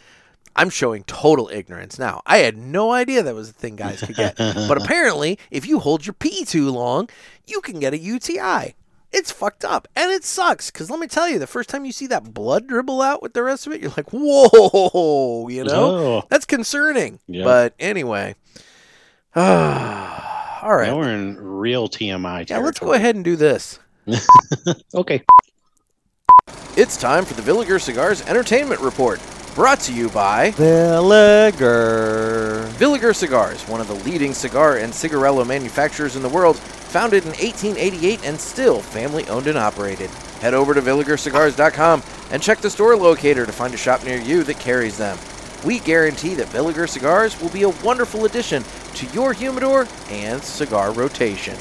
I'm showing total ignorance now. I had no idea that was a thing guys could get. but apparently, if you hold your pee too long, you can get a UTI. It's fucked up and it sucks because let me tell you, the first time you see that blood dribble out with the rest of it, you're like, whoa, you know? Oh, That's concerning. Yeah. But anyway. Ah. All right. now we're in real TMI. Territory. Yeah, let's go ahead and do this. Okay. It's time for the Villiger Cigars Entertainment Report, brought to you by Villiger. Villiger Cigars, one of the leading cigar and cigarello manufacturers in the world, founded in 1888 and still family owned and operated. Head over to villigercigars.com and check the store locator to find a shop near you that carries them. We guarantee that Villiger Cigars will be a wonderful addition to your humidor and cigar rotation.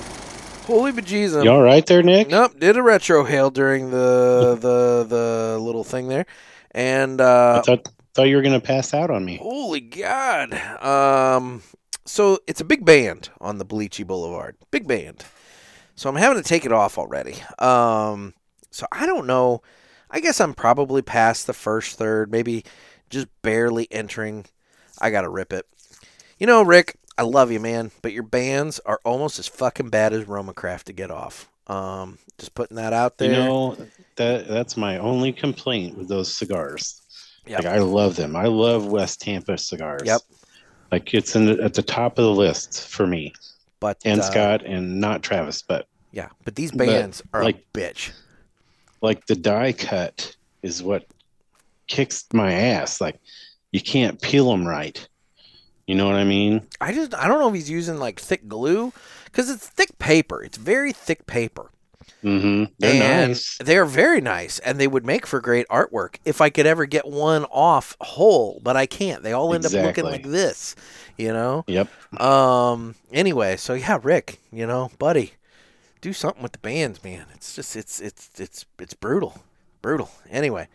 Holy bejesus. You all right there, Nick? Nope, did a retrohale during the the the little thing there, and uh, I thought thought you were gonna pass out on me. holy god, um, so it's a big band on the Boliche Boulevard, big band. So I'm having to take it off already. Um, so I don't know. I guess I'm probably past the first third, maybe just barely entering. I gotta rip it. You know, Rick, I love you, man, but your bands are almost as fucking bad as Roma Craft to get off. Um, just putting that out there. You know that that's my only complaint with those cigars. Yep. Like I love them. I love West Tampa cigars. Yep. Like it's in the, at the top of the list for me but and uh, Scott and not Travis, but Yeah, but these But, bands are like- a bitch. like the die cut is what kicks my ass. Like you can't peel them right. You know what I mean? I just I don't know if he's using like thick glue because it's thick paper. It's very thick paper. Mm-hmm. They're and nice. They are very nice, and they would make for great artwork if I could ever get one off whole. But I can't. They all end up looking like this, you know. Yep. Um. Anyway, so yeah, Rick, you know, buddy, do something with the bands, man. It's just it's it's it's it's brutal, brutal. Anyway,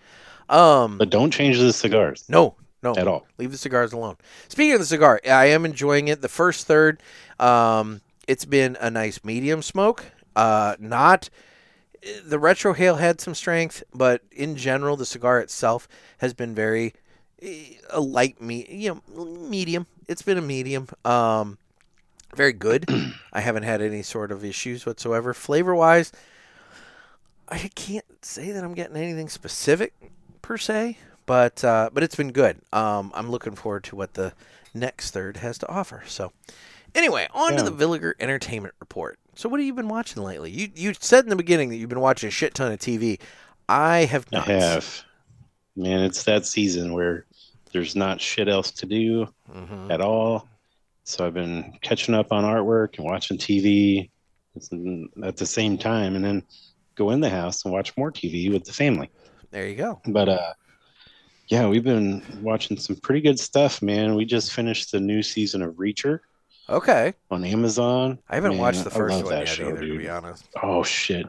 um, But don't change the cigars no, no, at all. Leave the cigars alone. Speaking of the cigar, I am enjoying it. The first third, um, it's been a nice medium smoke. Uh, not the retrohale had some strength, but in general, the cigar itself has been very a light me, you know, medium. It's been a medium. Um, very good. I haven't had any sort of issues whatsoever. Flavor wise, I can't say that I'm getting anything specific per se, but uh, but it's been good. Um, I'm looking forward to what the next third has to offer. So, anyway, on to the Villiger Entertainment Report. So, what have you been watching lately? You you said in the beginning that you've been watching a shit ton of TV. I have I have. Man, it's that season where there's not shit else to do Mhm. at all. So I've been catching up on artwork and watching TV at the same time, and then go in the house and watch more TV with the family. There you go. But uh, yeah, we've been watching some pretty good stuff, man. We just finished the new season of Reacher Okay, on Amazon. I haven't Man, watched the first one yet show, either. To be honest, Oh shit!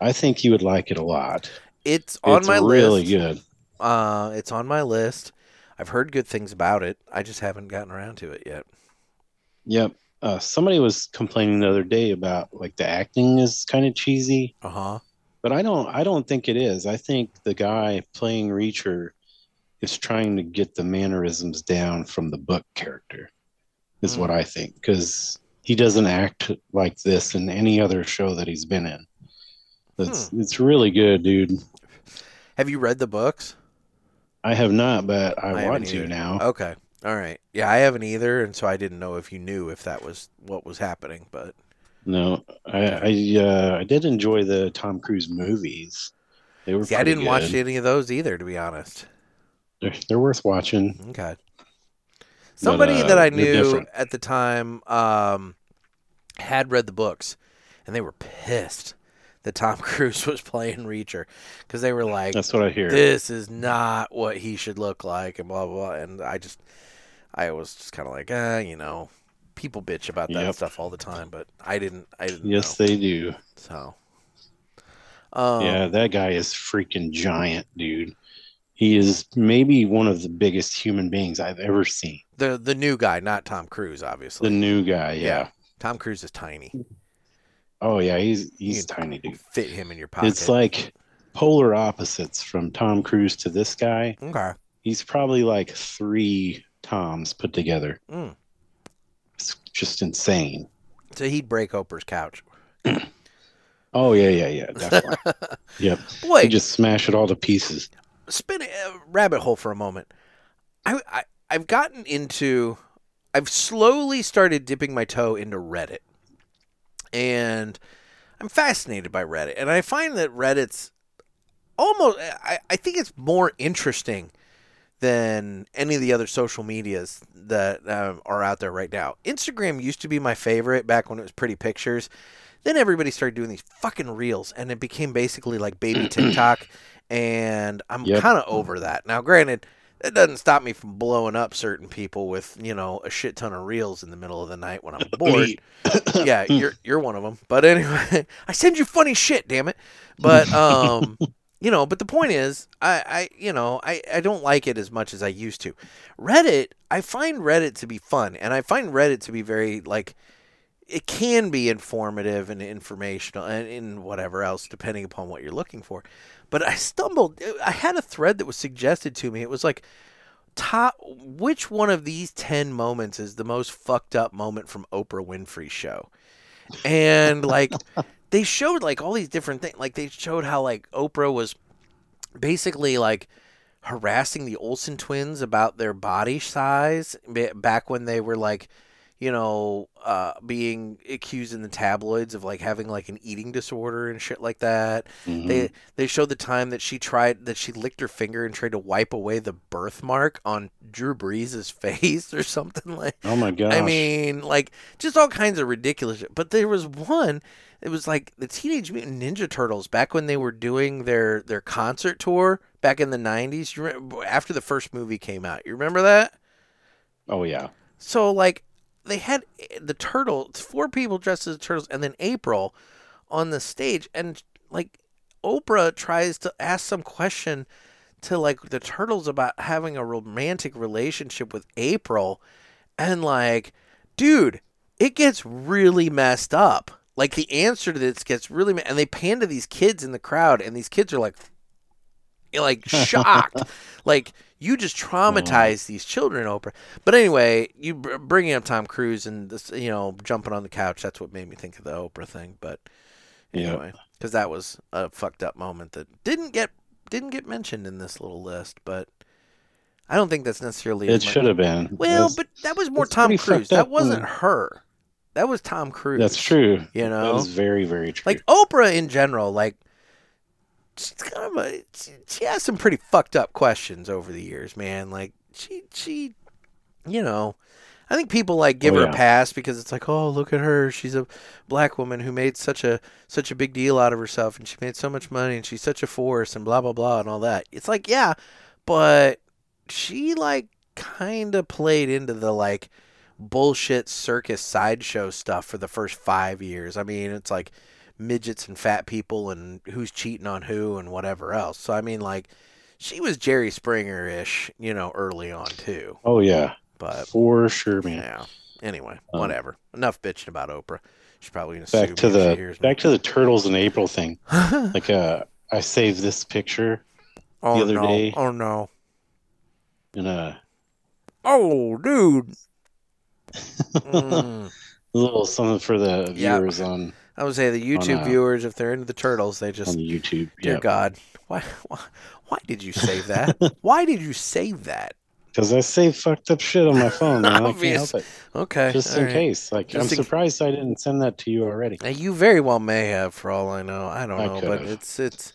I think you would like it a lot. it's on it's my really list. Really good. Uh, it's on my list. I've heard good things about it. I just haven't gotten around to it yet. Yep. Uh, somebody was complaining the other day about like the acting is kind of cheesy, Uh huh. but I don't. I don't think it is. I think the guy playing Reacher is trying to get the mannerisms down from the book character. Is Hmm. what I think because he doesn't act like this in any other show that he's been in. It's Hmm. it's really good, dude. Have you read the books? I have not, but I, haven't want to now. Okay. All right. Yeah, I haven't either, and so I didn't know if you knew if that was what was happening. But No, I I, uh, I did enjoy the Tom Cruise movies. They were see, I didn't watch any of those either, to be honest. They're, they're worth watching. Okay. Somebody uh, that I knew at the time um, had read the books, and they were pissed that Tom Cruise was playing Reacher because they were like, That's what I hear. "This is not what he should look like," and blah blah. blah. And I just, I was just kind of like, ah, you know, people bitch about that Yep. stuff all the time, but I didn't. I didn't. yes, know. they do. So. Um, yeah, that guy is freaking giant, dude. He is maybe one of the biggest human beings I've ever seen. The the new guy, not Tom Cruise, obviously. The new guy, yeah. Yeah. Tom Cruise is tiny. Oh yeah, he's he's You tiny, dude. Fit him in your pocket. It's like polar opposites from Tom Cruise to this guy. okay. He's probably like three Toms put together. Mm. It's just insane. So he'd break Oprah's couch. Oh yeah, yeah, yeah, definitely. yep. Boy, He just smash it all to pieces. Spin a rabbit hole for a moment. I, I I've gotten into I've slowly started dipping my toe into Reddit. And I'm fascinated by Reddit. And I find that Reddit's almost I, I think it's more interesting than any of the other social medias that um, are out there right now. Instagram used to be my favorite back when it was pretty pictures. Then everybody started doing these fucking reels, and it became basically like baby TikTok. And I'm Yep. kind of over that now. Granted, that doesn't stop me from blowing up certain people with you know a shit ton of reels in the middle of the night when I'm bored yeah, you're you're one of them. But anyway, I send you funny shit, damn it. But um, you know, but the point is, I I you know, I I don't like it as much as I used to. Reddit, I find Reddit to be fun, and I find Reddit to be very like it can be informative and informational and, and whatever else depending upon what you're looking for. But I stumbled I had a thread that was suggested to me. It was like top which one of these 10 moments is the most fucked up moment from Oprah Winfrey's show? And like they showed like all these different things. Like they showed how like Oprah was basically like harassing the Olsen twins about their body size back when they were like you know uh, being accused in the tabloids of like having like an eating disorder and shit like that Mhm. they they showed the time that she tried that she licked her finger and tried to wipe away the birthmark on Drew Brees' face or something like oh my gosh. I mean, like just all kinds of ridiculous. Shit. But there was one. It was like the Teenage Mutant Ninja Turtles back when they were doing their their concert tour back in the '90s. You remember, after the first movie came out, you remember that? oh yeah. So like they had eh, the turtle, four people dressed as turtles, and then April on the stage, and like Oprah tries to ask some question to like the turtles about having a romantic relationship with April, and like, dude, it gets really messed up. Like the answer to this gets really, and they pan to these kids in the crowd, and these kids are like, like shocked, like you just traumatized these children, Oprah. But anyway, you br- bringing up Tom Cruise and this, you know, jumping on the couch. That's what made me think of the Oprah thing. But anyway, because that was a fucked up moment that didn't get didn't get mentioned in this little list. But I don't think that's necessarily It should have been. Well, That's- but that was more Tom Cruise. That wasn't her. That was Tom Cruise. that's true. You That know, is very, very true. like Oprah in general, like she's kind of a she, she has some pretty fucked up questions over the years, man. Like she she you know, I think people like give Oh, her a pass because it's like, "Oh, look at her. She's a black woman who made such a such a big deal out of herself and she made so much money and she's such a force and blah blah blah and all that." It's like, "Yeah, but she like kind of played into the like bullshit circus sideshow stuff for the first 5 years. I mean, it's like midgets and fat people and who's cheating on who and whatever else. So I mean like she was Jerry Springer ish, you know, early on too. oh yeah, But for sure, man. yeah. Anyway, Um, whatever. Enough bitching about Oprah. She's probably gonna Back to the me. back to the turtles in April thing. Like uh, I saved this picture oh, other no. day- Oh no. in a Oh dude. Mm. little something for the viewers on I would say the YouTube uh, viewers, if they're into the turtles, they just on YouTube. dear Yeah, God, why, why why did you save that? why did you save that? because I save fucked up shit on my phone. Man. I can't help it. Okay. Just in right. case. Like Just I'm in- surprised I didn't send that to you already. Now, you very well may have, for all I know. I don't I know, but could've. it's it's.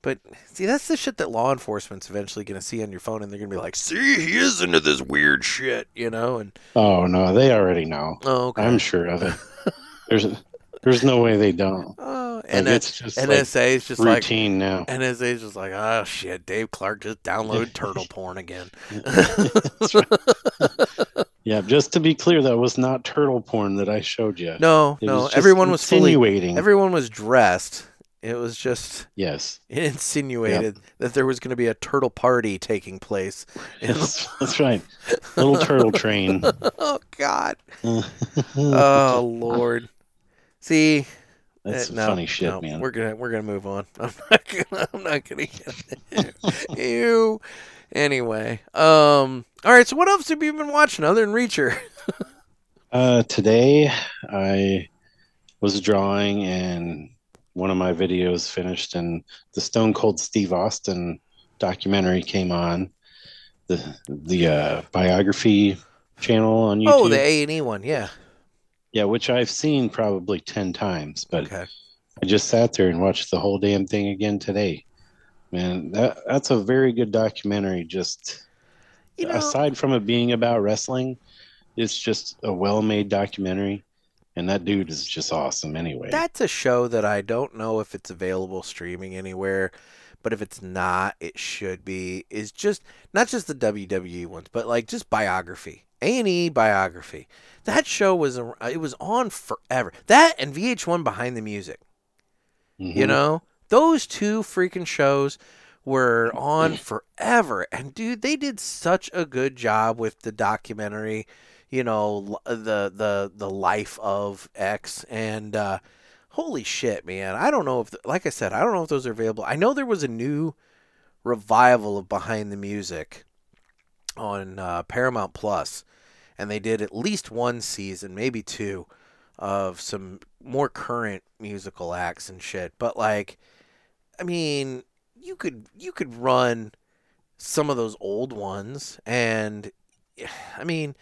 But see, that's the shit that law enforcement's eventually going to see on your phone, and they're going to be like, "See, he is into this weird shit," you know. And Oh no, they already know. oh, okay. I'm sure of it. There's there's no way they don't. Oh, Like, and it's just like NSA is just like routine now. NSA is just like, oh shit, Dave Clark just downloaded turtle porn again. Yeah, just to be clear, that was not turtle porn that I showed you. No, It no, just everyone was fully, insinuating. everyone was dressed. It was just yes, it insinuated that there was going to be a turtle party taking place. yes, that's right. Little turtle train. oh God. Oh Lord. See, That's uh, no, funny shit, no, man. We're gonna we're gonna move on. I'm not gonna I'm not gonna get Ew. Anyway, um, all right. So what else have you been watching other than Reacher? Uh, today I was drawing and one of my videos finished and the Stone Cold Steve Austin documentary came on the the uh, biography channel on YouTube. Oh, the A and E one. Yeah. Yeah, which I've seen probably 10 times, but Okay. I just sat there and watched the whole damn thing again today. Man, that that's a very good documentary just You know, aside from it being about wrestling, it's just a well-made documentary, and that dude is just awesome. Anyway, that's a show that I don't know if it's available streaming anywhere, but if it's not, it should be. Is just not just the WWE ones, but like just biography, A and E biography. That show was it was on forever. That and VH1 Behind the Music. You Mhm. know, those two freaking shows were on forever. And dude, they did such a good job with the documentary, you know, the the the life of X and uh holy shit, man. I don't know if like I said, I don't know if those are available. I know there was a new revival of Behind the Music on uh, Paramount Plus and they did at least one season, maybe two of some more current musical acts and shit. But like, I mean, you could you could run some of those old ones, and I mean,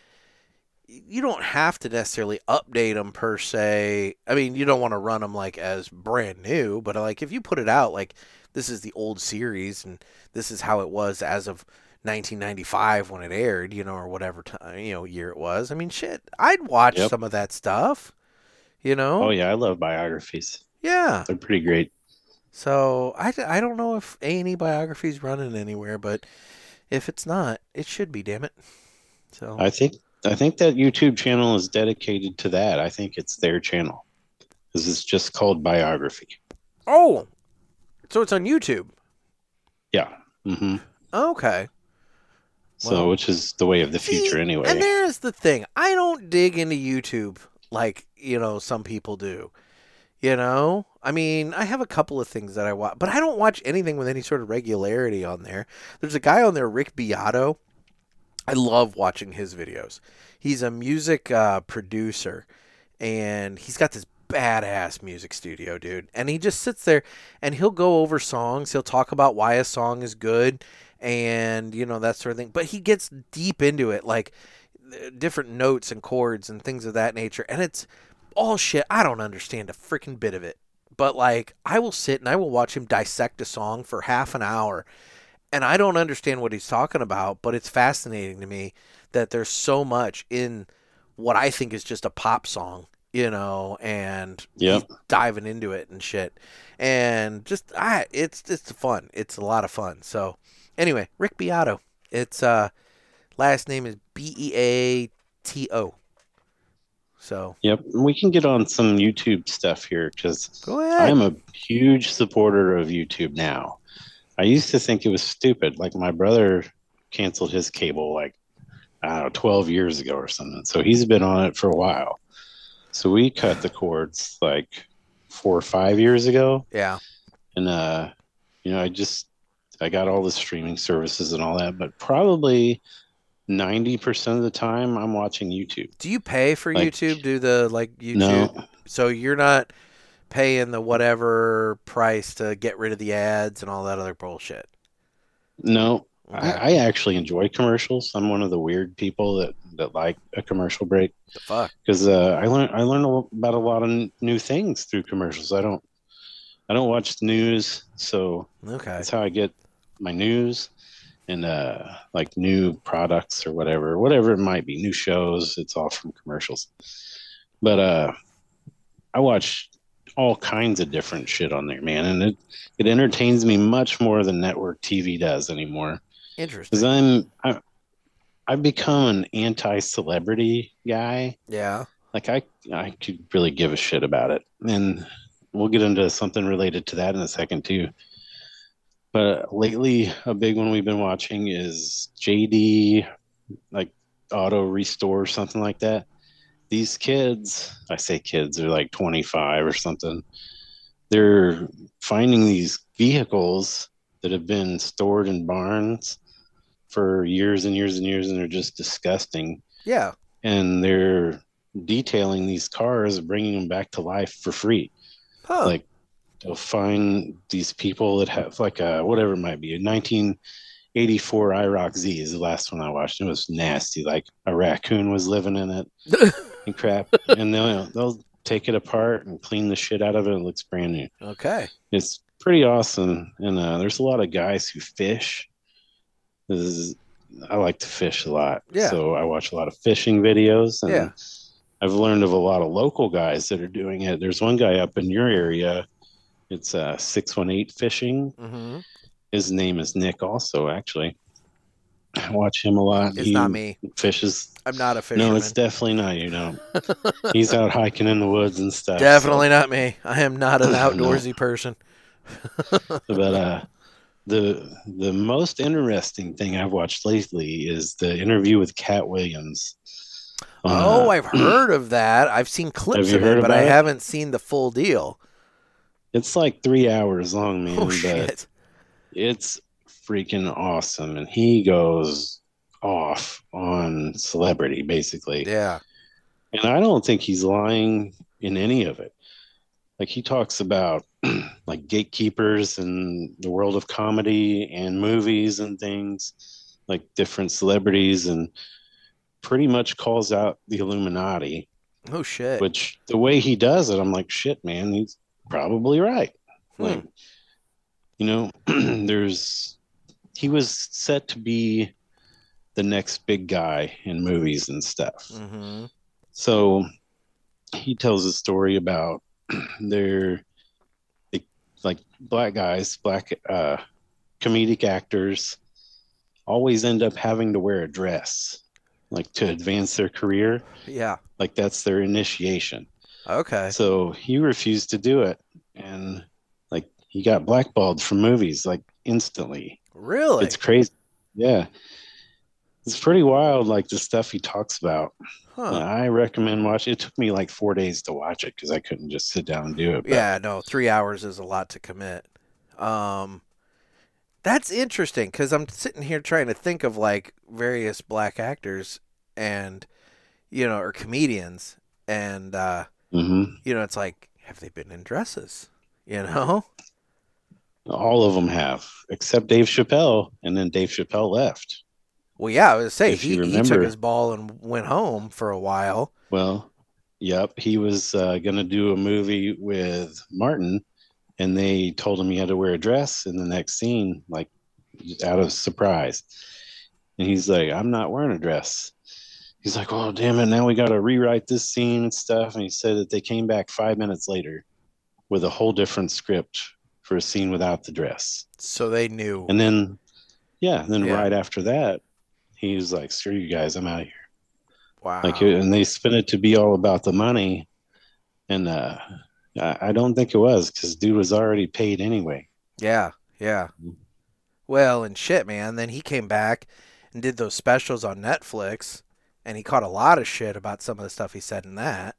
you don't have to necessarily update them per se. I mean, you don't want to run them like as brand new, but like if you put it out like this is the old series and this is how it was as of 1995 when it aired, you know, or whatever time, you know, year it was. I mean, shit, I'd watch Yep. some of that stuff. You know? Oh yeah, I love biographies. Yeah. They're pretty great. So I, I don't know if A and E biography's running anywhere, but if it's not, it should be. Damn it. So I think I think that YouTube channel is dedicated to that. I think it's their channel. because it's just called biography. oh, so it's on YouTube. Yeah. hmm Okay. So, which is the way of the See, future anyway. And there's the thing. I don't dig into YouTube like, you know, some people do. You know? I mean, I have a couple of things that I watch, but I don't watch anything with any sort of regularity on there. There's a guy on there, Rick Beato. I love watching his videos. He's a music uh, producer, and he's got this badass music studio, dude. And he just sits there and he'll go over songs. He'll talk about why a song is good and, you know, that sort of thing. But he gets deep into it, like uh, different notes and chords and things of that nature. And it's all shit. I don't understand a freaking bit of it. But, like, I will sit and I will watch him dissect a song for half an hour. And I don't understand what he's talking about, but it's fascinating to me that there's so much in what I think is just a pop song, you know, and Yep. diving into it and shit. And just I it's it's fun. It's a lot of fun. So anyway, Rick Beato. It's uh last name is B E A T O. So Yep. We can get on some YouTube stuff here because I'm a huge supporter of YouTube now. I used to think it was stupid. Like my brother canceled his cable like I don't know, 12 years ago or something. So he's been on it for a while. So we cut the cords like four or five years ago. yeah. And uh, you know, I just I got all the streaming services and all that, but probably 90% of the time I'm watching YouTube. Do you pay for Like- YouTube? Do the like YouTube? No, So you're not paying the whatever price to get rid of the ads and all that other bullshit. no, Okay. I, I actually enjoy commercials. I'm one of the weird people that, that like a commercial break the fuck. because uh, I learn I learn about a lot of n- new things through commercials. I don't I don't watch the news, so Okay. that's how I get my news and uh, like new products or whatever, whatever it might be, new shows. It's all from commercials. But uh, I watch all kinds of different shit on there, man, and it it entertains me much more than network TV does anymore. Interesting. Because I'm I, I've become an anti-celebrity guy. Yeah. Like I I could really give a shit about it, and we'll get into something related to that in a second too. But lately, a big one we've been watching is JD, like Auto Restore, or something like that. These kids, I say kids, they're like 25 or something. They're finding these vehicles that have been stored in barns for years and years and years, and they're just disgusting. Yeah. And they're detailing these cars, bringing them back to life for free. Huh. Like they'll find these people that have like a whatever it might be a 1984 IROC Z is the last one I watched. It was nasty. Like a raccoon was living in it and crap. and they'll they'll take it apart and clean the shit out of it. It looks brand new. okay. It's pretty awesome. And uh, there's a lot of guys who fish. This is I like to fish a lot. Yeah. So I watch a lot of fishing videos and Yeah. I've learned of a lot of local guys that are doing it. There's one guy up in your area. It's uh 618 fishing. Mm-hmm. His name is Nick also actually. I watch him a lot. It's he not me. fishes. I'm not a fisherman. No, it's definitely not you know. He's out hiking in the woods and stuff. so- Definitely not me. I am not an No. outdoorsy person. but uh the the most interesting thing I've watched lately is the interview with Katt Williams. on, oh, uh, I've heard of that. I've seen clips of it, but I it? haven't seen the full deal. It's like three hours long, man. Oh but shit! it's freaking awesome, and he goes off on celebrity basically. Yeah. And I don't think he's lying in any of it. Like he talks about like gatekeepers and the world of comedy and movies and things, like different celebrities, and pretty much calls out the Illuminati, Oh shit. which the way he does it, I'm like, shit, man, he's probably right. Hmm. Like, you know, there's he was set to be the next big guy in movies and stuff. Mm-hmm. So he tells a story about their like black guys, black uh, comedic actors always end up having to wear a dress like to advance their career. Yeah. Like that's their initiation. Okay. So he refused to do it. And like he got blackballed from movies like instantly. Really? It's crazy. Yeah. It's pretty wild, like the stuff he talks about. huh. I recommend watching. It took me like four days to watch it because I couldn't just sit down and do it. but- Yeah, no, three hours is a lot to commit. Um, that's interesting because I'm sitting here trying to think of like various black actors and, you know, or comedians, and uh, Mhm. you know, it's like, have they been in dresses? You know? All of them have, except Dave Chappelle, and then Dave Chappelle left. Well, yeah, I was say If he, he took his ball and went home for a while. Well, yep, he was uh, going to do a movie with Martin, and they told him he had to wear a dress in the next scene, like out of surprise. And he's like, "I'm not wearing a dress." He's like, "Well, damn it! Now we got to rewrite this scene and stuff." And he said that they came back five minutes later with a whole different script for a scene without the dress. So they knew. And then, yeah, and then Yeah. right after that, he was like, "Screw you guys, I'm out of here." wow. Like, and they spin it to be all about the money, and uh, I, I don't think it was because dude was already paid anyway. Yeah, yeah. Well, and shit, man. Then he came back and did those specials on Netflix, and he caught a lot of shit about some of the stuff he said in that.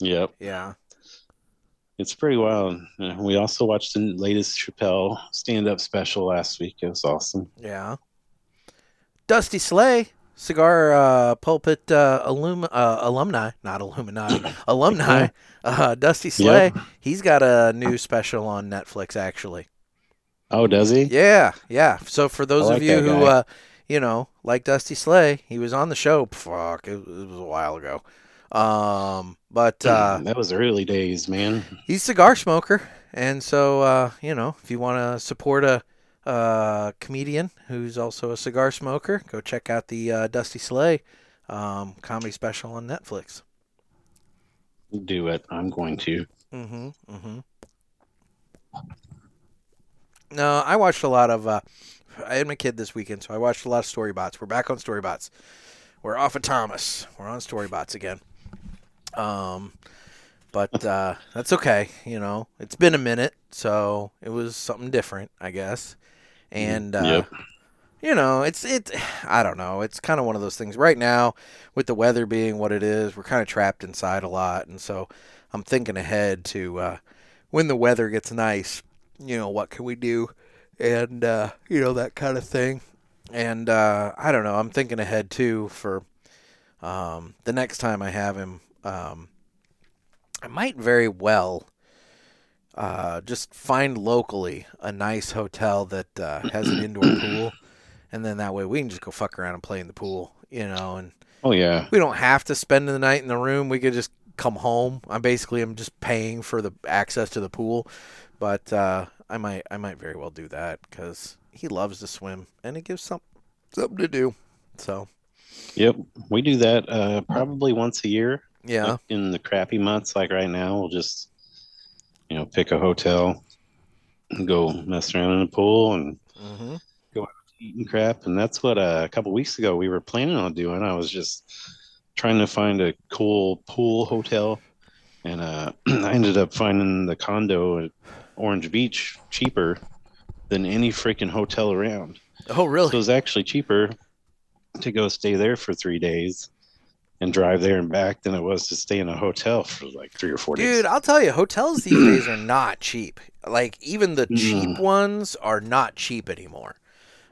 Yep, Yeah. it's pretty wild. We also watched the latest Chappelle stand-up special last week. It was awesome. Yeah. Dusty Slay, cigar uh, pulpit uh, alum- uh, alumni, not Illuminati, alumni. Uh, Dusty Slay, he's got a new special on Netflix, actually. Oh, does he? Yeah, yeah. So for those I of you who, uh, you know, like Dusty Slay, he was on the show. Fuck, it, it was a while ago. Um, but uh, that was early days, man. he's a cigar smoker, and so uh, you know, if you want to support a uh, comedian who's also a cigar smoker, go check out the uh, Dusty Slay um, comedy special on Netflix. Do it. I'm going to. Mm-hmm. Mm-hmm. No, I watched a lot of. I had my kid this weekend, so I watched a lot of Storybots. We're back on Storybots. We're off of Thomas. We're on Storybots again. Um, but uh, that's okay. You know, it's been a minute, so it was something different, I guess. And uh, Yep. you know, it's it. I don't know. It's kind of one of those things. Right now, with the weather being what it is, we're kind of trapped inside a lot, and so I'm thinking ahead to uh, when the weather gets nice. You know, what can we do, and uh, you know that kind of thing. and uh, I don't know. I'm thinking ahead too for um, the next time I have him. Um, I might very well uh, just find locally a nice hotel that uh, has an indoor pool, and then that way we can just go fuck around and play in the pool, you know. And Oh yeah. we don't have to spend the night in the room. We could just come home. I'm basically I'm just paying for the access to the pool, but uh, I might I might very well do that because he loves to swim and it gives some something to do. So Yep. We do that uh, probably once a year. yeah, Like, in the crappy months, like right now, we'll just you know pick a hotel, and go mess around in the pool and hmm eating crap. And that's what uh, a couple weeks ago we were planning on doing. I was just trying to find a cool pool hotel, and uh, I ended up finding the condo at Orange Beach cheaper than any freaking hotel around. oh So it was actually cheaper to go stay there for three days and drive there and back than it was to stay in a hotel for like three or four days. Dude, I'll tell you, hotels these days are not cheap. Like even the Mm. cheap ones are not cheap anymore.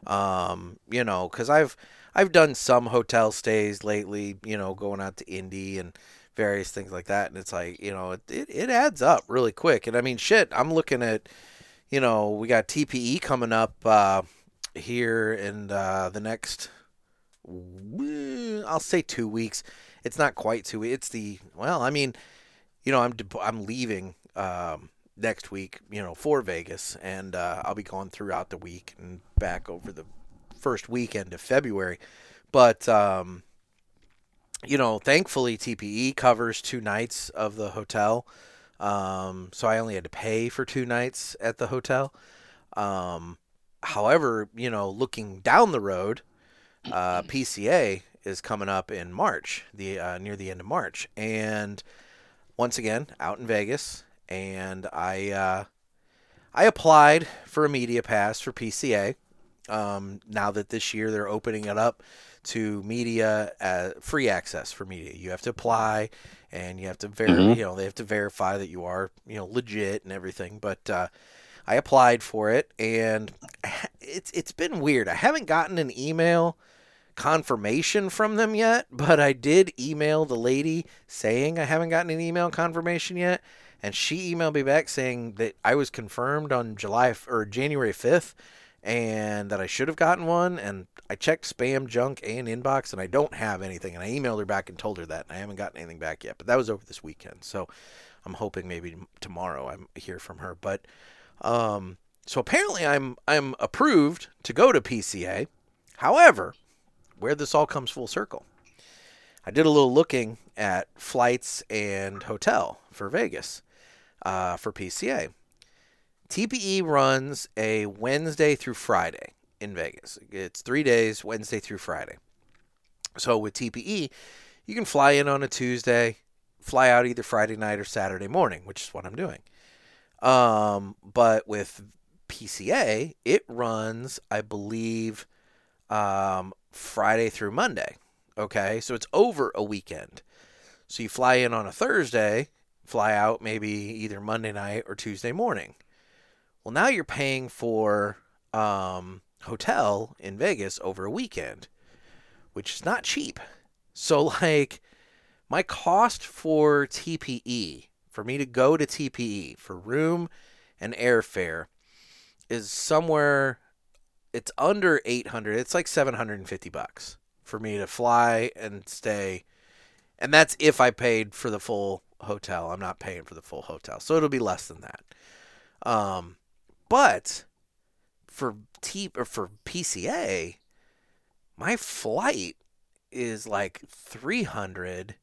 Um, you know, because I've I've done some hotel stays lately. You know, going out to Indy and various things like that, and it's like you know, it it, adds up really quick. And I mean, shit, I'm looking at, you know, we got TPE coming up uh, here in uh, the next, I'll say two weeks. It's not quite two. weeks. It's the well, I mean you know, I'm I'm leaving um, next week, you know, for Vegas, and uh, I'll be going throughout the week and back over the first weekend of February. But um, you know, thankfully TPE covers two nights of the hotel, um, so I only had to pay for two nights at the hotel. Um, however, you know, looking down the road, uh, PCA is coming up in March, the uh, near the end of March, and once again out in Vegas, and I uh, I applied for a media pass for PCA. Um, now that this year they're opening it up to media uh, free access for media, you have to apply and you have to ver- Mhm. you know they have to verify that you are you know legit and everything. But uh, I applied for it, and it's it's been weird. I haven't gotten an email confirmation from them yet, but I did email the lady saying I haven't gotten an email confirmation yet, and she emailed me back saying that I was confirmed on July or January 5th and that I should have gotten one and I checked spam, junk, and inbox and I don't have anything and I emailed her back and told her that and I haven't gotten anything back yet, but that was over this weekend. So I'm hoping maybe tomorrow I'm hear from her, but um so apparently I'm I'm approved to go to PCA. However, where this all comes full circle. I did a little looking at flights and hotel for Vegas uh, for PCA. TPE runs a Wednesday through Friday in Vegas. It's three days, Wednesday through Friday. So with TPE, you can fly in on a Tuesday, fly out either Friday night or Saturday morning, which is what I'm doing. Um, but with PCA, it runs, I believe, um, Friday through Monday. Okay, so it's over a weekend. So you fly in on a Thursday, fly out maybe either Monday night or Tuesday morning. Well, now you're paying for um, hotel in Vegas over a weekend, which is not cheap. So, like, my cost for TPE, for me to go to TPE for room and airfare, is somewhere it's under 800 it's like 750 bucks for me to fly and stay. And that's if i paid for the full hotel. I'm not paying for the full hotel. So it'll be less than that. Um but for t or for pca my flight is like 300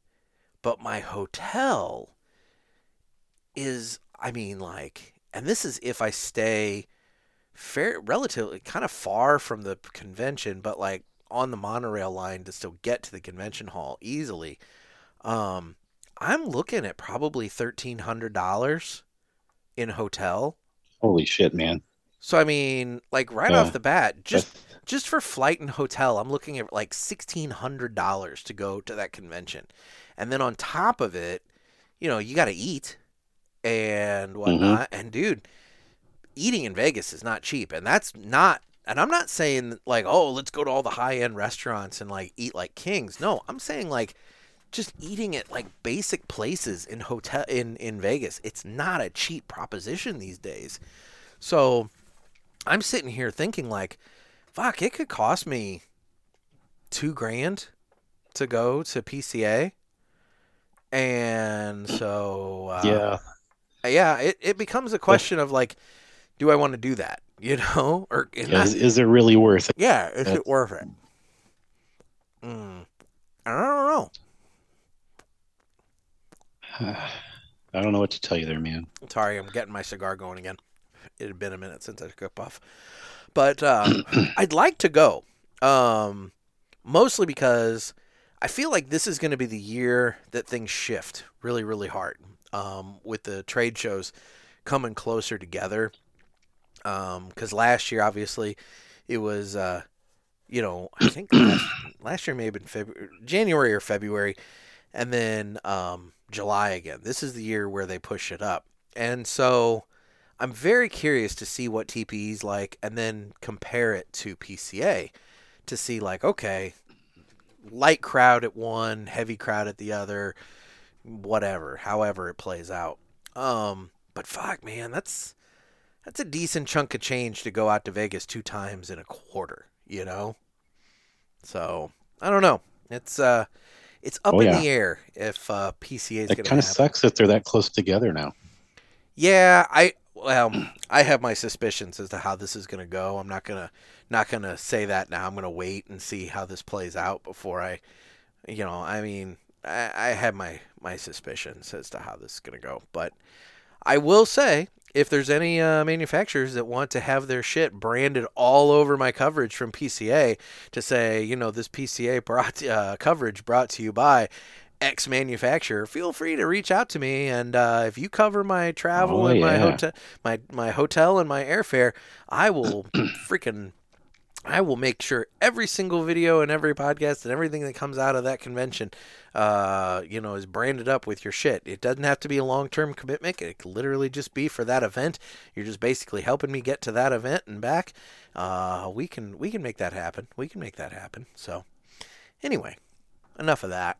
but my hotel is i mean like and this is if i stay fair relatively kind of far from the convention but like on the monorail line to still get to the convention hall easily um i'm looking at probably $1300 in hotel Holy shit, man. so i mean like right Yeah. off the bat just That's- just for flight and hotel i'm looking at like $1600 to go to that convention and then on top of it you know you got to eat and mm-hmm. whatnot and dude eating in Vegas is not cheap, and that's not and I'm not saying like, oh, let's go to all the high end restaurants and like eat like kings. No, I'm saying like just eating at like basic places in hotel in in Vegas. It's not a cheap proposition these days. So I'm sitting here thinking like, fuck, it could cost me two grand to go to PCA. And so uh, yeah, yeah, it, it becomes a question of like, do I want to do that? You know, or yeah, is, is, it really worth it? Yeah, is That's... it worth it? Mm, I don't know. I don't know what to tell you there, man. Sorry, I'm getting my cigar going again. It had been a minute since I took a puff, but um, I'd like to go. Um, mostly because I feel like this is going to be the year that things shift really, really hard. Um, with the trade shows coming closer together because um, last year, obviously, it was, uh, you know, I think last, last, year may have been February, January or February, and then um, July again. This is the year where they push it up. And so I'm very curious to see what TPE's like and then compare it to PCA to see, like, okay, light crowd at one, heavy crowd at the other, whatever, however it plays out. Um, but fuck, man, that's that's a decent chunk of change to go out to Vegas two times in a quarter, you know? So, I don't know. It's uh it's up oh, in yeah. the air if uh PCA is going to It kind of sucks that they're that close together now. Yeah, I well, I have my suspicions as to how this is going to go. I'm not going to not going to say that now. I'm going to wait and see how this plays out before I you know, I mean, I, I have my my suspicions as to how this is going to go, but I will say if there's any uh, manufacturers that want to have their shit branded all over my coverage from PCA to say, you know, this PCA brought uh, coverage brought to you by X manufacturer, feel free to reach out to me. And uh, if you cover my travel oh, and yeah. my hotel, my my hotel and my airfare, I will freaking I will make sure every single video and every podcast and everything that comes out of that convention, uh, you know, is branded up with your shit. It doesn't have to be a long term commitment. It can literally just be for that event. You're just basically helping me get to that event and back. Uh, we can we can make that happen. We can make that happen. So, anyway, enough of that.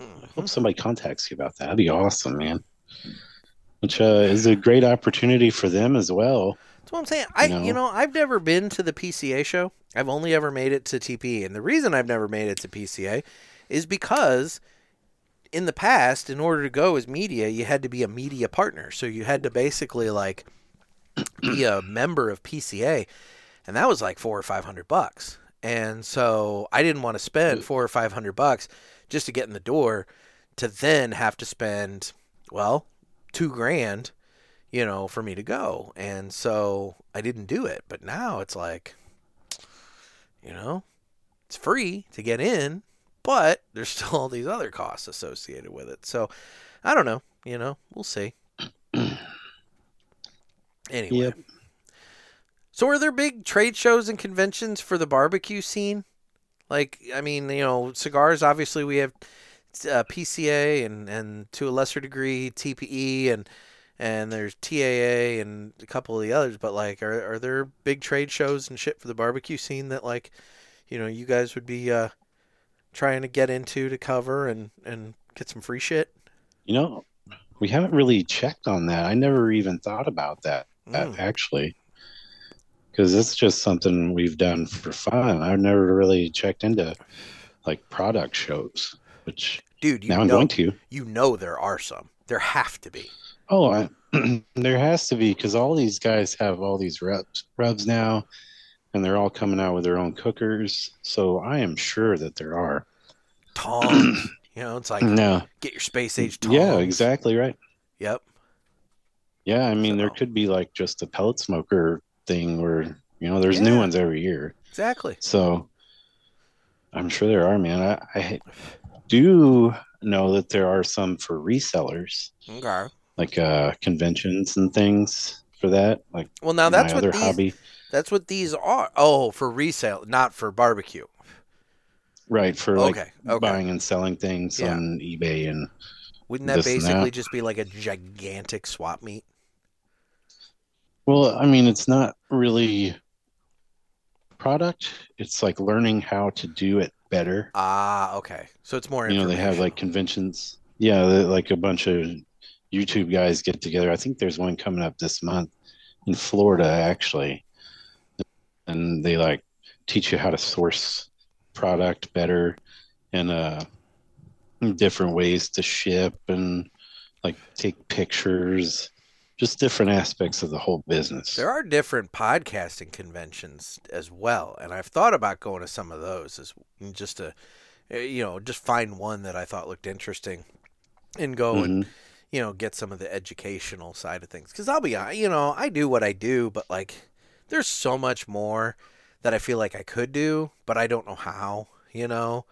I hope somebody contacts you about that. That'd be awesome, man. Which uh, is a great opportunity for them as well that's what I'm saying. I no. you know I've never been to the PCA show. I've only ever made it to TP, and the reason I've never made it to PCA is because in the past, in order to go as media, you had to be a media partner. So you had to basically like be a member of PCA, and that was like four or five hundred bucks. And so I didn't want to spend four or five hundred bucks just to get in the door, to then have to spend well two grand you know, for me to go. And so I didn't do it. But now it's like, you know, it's free to get in, but there's still all these other costs associated with it. So I don't know. You know, we'll see. Anyway. Yep. So are there big trade shows and conventions for the barbecue scene? Like, I mean, you know, cigars, obviously we have uh, PCA and, and to a lesser degree TPE and and there's TAA and a couple of the others. But like, are are there big trade shows and shit for the barbecue scene that like, you know, you guys would be uh, trying to get into to cover and and get some free shit? You know, we haven't really checked on that. I never even thought about that, mm. actually, because it's just something we've done for fun. I've never really checked into like product shows, which dude, now I'm going to. You know, there are some. There have to be. Oh, I, there has to be because all these guys have all these rubs rubs now, and they're all coming out with their own cookers. So I am sure that there are. Tongs, you know, it's like no. get your space age tongs. Yeah, exactly right. Yep. Yeah, I mean, so. there could be like just a pellet smoker thing where you know there's yeah. new ones every year. Exactly. So I'm sure there are, man. I, I do know that there are some for resellers. Okay like uh conventions and things for that. Like well, now that's what these, hobby. That's what these are. Oh, for resale, not for barbecue. Right for like okay, okay. buying and selling things yeah. on eBay and. Wouldn't that basically that. just be like a gigantic swap meet? Well, I mean, it's not really product. It's like learning how to do it better. Ah, okay. So it's more. You know, they have like conventions. Yeah, like a bunch of YouTube guys get together. I think there's one coming up this month in Florida, actually, and they like teach you how to source product better and uh, different ways to ship and like take pictures, just different aspects of the whole business. There are different podcasting conventions as well, and I've thought about going to some of those as just to, eh, you know, just find one that I thought looked interesting, and go and Mhm. You know get some of the educational side of things. Because I'll be, you know, I do what I do, but like, there's so much more that I feel like I could do, but I don't know how. You know,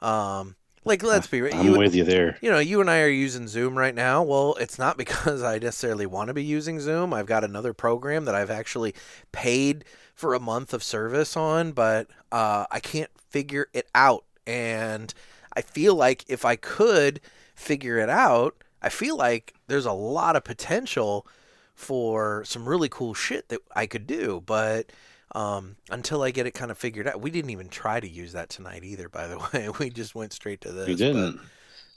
um, like let's be real. I'm you- with you there. you know, you and I are using Zoom right now. Well, it's not because I necessarily want to be using Zoom. I've got another program that I've actually paid for a month of service on, but uh, I can't figure it out. And I feel like if I could figure it out, I feel like there's a lot of potential for some really cool shit that I could do. But um, until I get it kind of figured out, we didn't even try to use that tonight either. By the way, we just went straight to this. We didn't.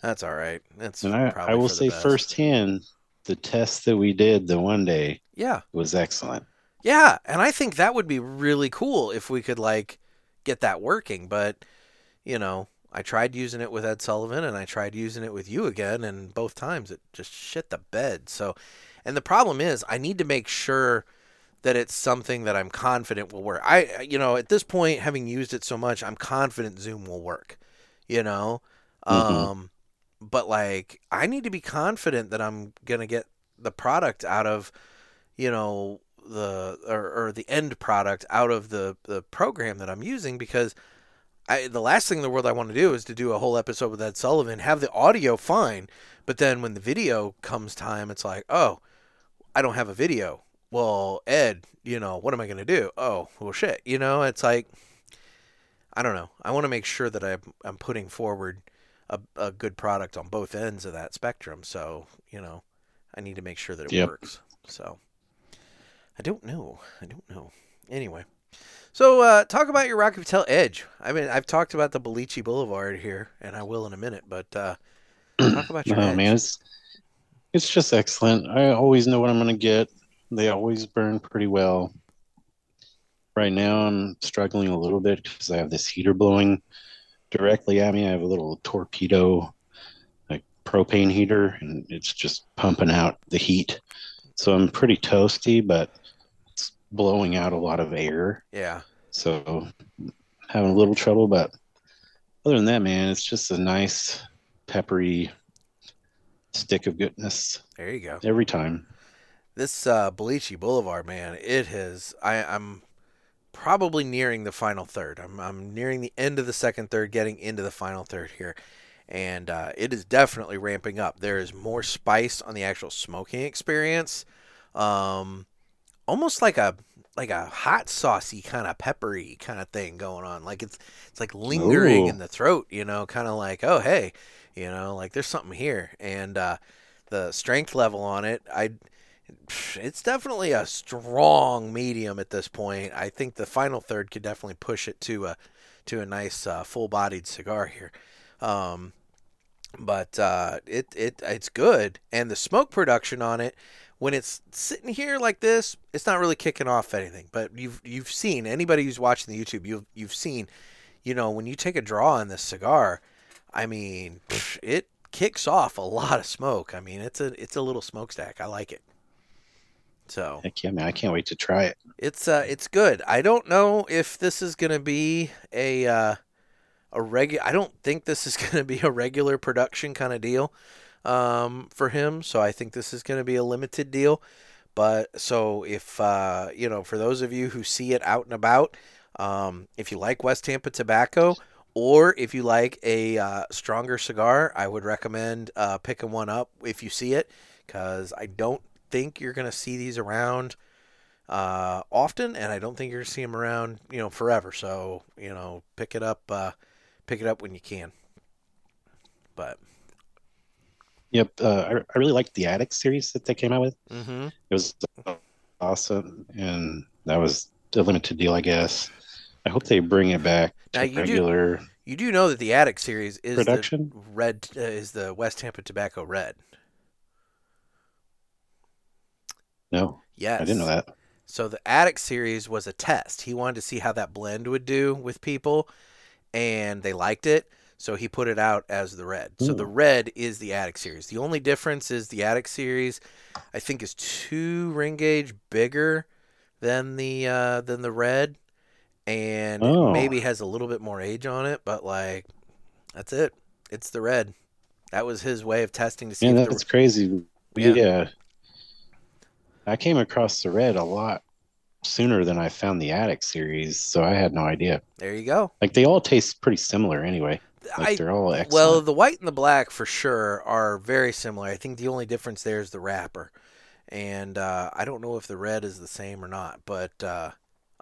that's all right. That's And I, probably I will say best. firsthand, the test that we did the one day Yeah, was excellent. yeah, and I think that would be really cool if we could like get that working. But you know, I tried using it with Ed Sullivan, and I tried using it with you again, and both times it just shit the bed. So, and the problem is, I need to make sure that it's something that I'm confident will work. I, you know, at this point, having used it so much, I'm confident Zoom will work. You know, Mhm. um, but like I need to be confident that I'm gonna get the product out of, you know, the or, or the end product out of the the program that I'm using because. I, the last thing in the world I want to do is to do a whole episode with Ed Sullivan, have the audio fine, but then when the video comes time, it's like, oh, I don't have a video. Well, Ed, you know, what am I going to do? Oh, well, shit. You know, it's like, I don't know. I want to make sure that I'm, I'm putting forward a, a good product on both ends of that spectrum. So, you know, I need to make sure that it Yep. works. So, I don't know. I don't know. Anyway. So, uh, talk about your Rocky Patel Edge. I mean, I've talked about the Boliche Boulevard here, and I will in a minute, but uh, talk about your Oh Edge. man, it's it's just excellent. I always know what I'm gonna get. They always burn pretty well. Right now, I'm struggling a little bit because I have this heater blowing directly at me. I have a little torpedo, like propane heater, and it's just pumping out the heat. So I'm pretty toasty, but blowing out a lot of air. Yeah. So having a little trouble, but other than that, man, it's just a nice peppery stick of goodness There you go. every time. This uh, Boliche Boulevard, man, it has. I, I'm probably nearing the final third. I'm, I'm nearing the end of the second third, getting into the final third here, and uh, it is definitely ramping up. There is more spice on the actual smoking experience, um, almost like a like a hot saucy kind of peppery kind of thing going on. Like it's it's like lingering Ooh. in the throat, you know, kind of like oh hey, you know, like there's something here, and uh, the strength level on it, I it's definitely a strong medium at this point. I think the final third could definitely push it to a to a nice uh, full-bodied cigar here. Um, but uh, it it it's good, and the smoke production on it when it's sitting here like this, it's not really kicking off anything. But you've you've seen anybody who's watching the YouTube, you've you've seen, you know, when you take a draw on this cigar, I mean, pff, it kicks off a lot of smoke. I mean, it's a it's a little smokestack. I like it. So Heck yeah, man! I can't wait to try it. it's uh it's good. I don't know if this is gonna be a uh, a regular. I don't think this is gonna be a regular production kind of deal um, for him. So I think this is gonna be a limited deal. But so if uh, you know, for those of you who see it out and about, um, if you like West Tampa tobacco. Or if you like a uh, stronger cigar, I would recommend uh, picking one up if you see it, because I don't think you're gonna see these around uh, often, and I don't think you're gonna see them around, you know, forever. So you know, pick it up, uh, pick it up when you can. But Yep, uh, I, I really liked the Attic series that they came out with. mm-hmm. It was awesome, and that was a limited deal, I guess. I hope they bring it back Now, to you do- regular. You do know that the Attic series is Production? the red uh, is the West Tampa Tobacco Red. No, Yes, I didn't know that. So the Attic series was a test. He wanted to see how that blend would do with people, and they liked it. So he put it out as the red. So the red is the Attic series. The only difference is the Attic series, I think, is two ring gauge bigger than the uh, than the red, and Oh. maybe has a little bit more age on it. But like, that's it. It's the red. That was his way of testing to see Yeah, if the crazy. Yeah. Yeah. I came across the red a lot sooner than I found the Attic series, so I had no idea. there you go. Like they all taste pretty similar anyway. Like I they're all excellent. Well, the white and the black for sure are very similar. I think the only difference there is the wrapper, and uh, I don't know if the red is the same or not. But uh,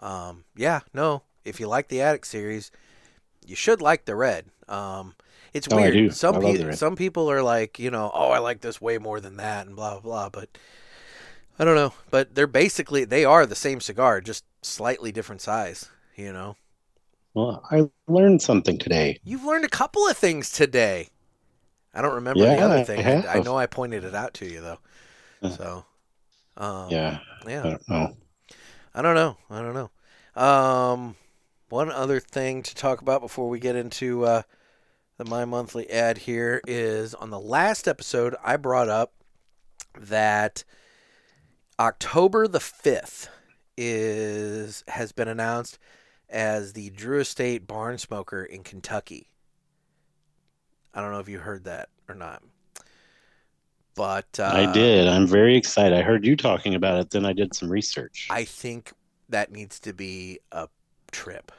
um, yeah, no. If you like the Attic series, you should like the red. Um, it's Oh, weird. Some pe- some people are like, you know, oh, I like this way more than that, and blah blah blah. But I don't know. But they're basically they are the same cigar, just slightly different size. You know, well, I learned something today. you've learned a couple of things today. I don't remember the other thing. I, I know I pointed it out to you though. So, um, Yeah, yeah. I don't know. I don't know. I don't know. Um, one other thing to talk about before we get into uh, the my monthly ad here is on the last episode I brought up that October the fifth is has been announced as the Drew Estate Barn Smoker in Kentucky. I don't know if you heard that or not, but uh, I did. I'm very excited. I heard you talking about it, then I did some research. I think that needs to be a trip.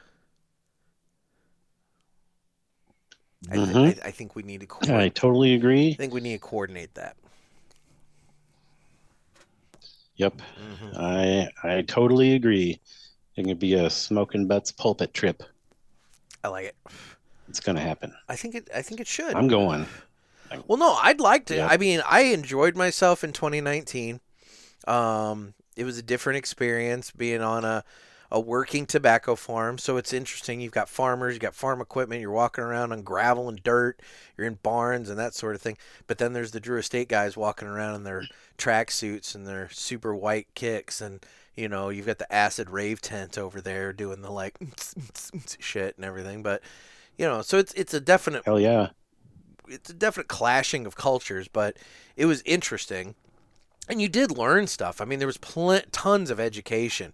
I, th-. I, think we need to. I totally agree. I think we need to coordinate that. Yep. hmm I I totally agree. It could be a smoking butts pulpit trip. I like it. It's gonna happen. I think it. I think it should. I'm going. Well, no, I'd like to. Yeah. I mean, I enjoyed myself in 2019. Um, it was a different experience being on a a working tobacco farm. So it's interesting. You've got farmers, you've got farm equipment. You're walking around on gravel and dirt. You're in barns and that sort of thing. But then there's the Drew Estate guys walking around in their track suits and their super white kicks and. You know, you've got the acid rave tent over there doing the like shit and everything, but you know, so it's it's a definite Hell yeah. it's a definite clashing of cultures, but it was interesting, and you did learn stuff. I mean, there was pl- tons of education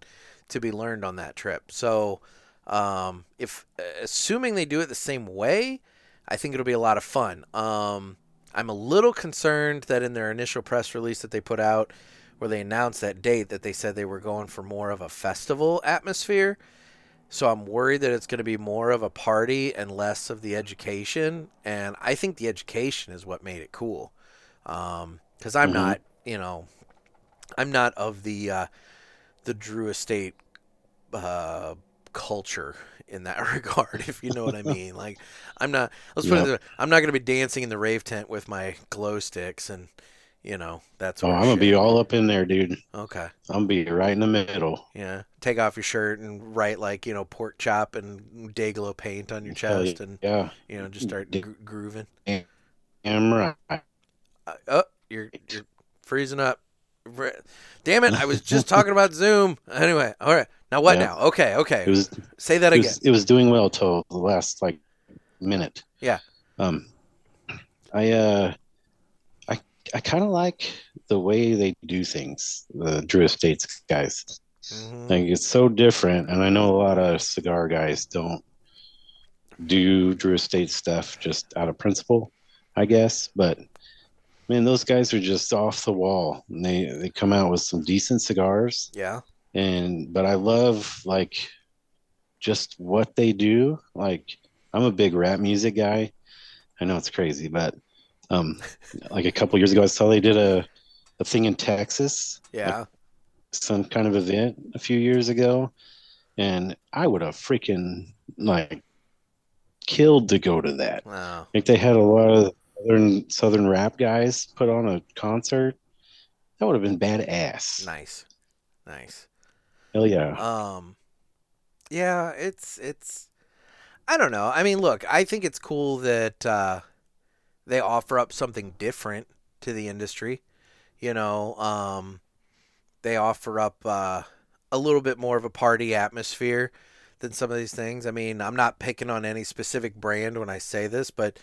to be learned on that trip. So, um, if assuming they do it the same way, I think it'll be a lot of fun. Um, I'm a little concerned that in their initial press release that they put out, where they announced that date, that they said they were going for more of a festival atmosphere. So I'm worried that it's going to be more of a party and less of the education. And I think the education is what made it cool. Because I'm Mhm. not, you know, I'm not of the uh, the Drew Estate uh, culture in that regard, if you know what I mean. Like, I'm not. Let's put it Yep. this way, I'm not going to be dancing in the rave tent with my glow sticks and, you know, that's Oh, I'm gonna be all up in there, dude. okay. I'm gonna be right in the middle. Yeah, take off your shirt and write like you know pork chop and Dayglow paint on your chest, and Yeah. you know just start gro- grooving. I'm right. Uh, oh, you're you're freezing up. Damn it! I was just talking about Zoom. Anyway, all right. Now what? Yeah. Now, okay, okay. It was Say that it again. was, it was doing well till the last like minute. Yeah. Um, I uh, I I kind of like the way they do things. The Drew Estates guys, Mhm. like it's so different, and I know a lot of cigar guys don't do Drew Estate stuff just out of principle, I guess. But man, those guys are just off the wall, and they they come out with some decent cigars Yeah. And but I love like just what they do. Like I'm a big rap music guy. I know it's crazy, but um like a couple years ago I saw they did a a thing in Texas, Yeah. some kind of event a few years ago, and I would have freaking like killed to go to that. Wow. Like they had a lot of southern southern rap guys put on a concert. That would have been badass. Nice. Nice. Hell yeah. Um, yeah, it's it's. I don't know. I mean, look, I think it's cool that uh, they offer up something different to the industry. You know, um, they offer up uh, a little bit more of a party atmosphere than some of these things. I mean, I'm not picking on any specific brand when I say this, but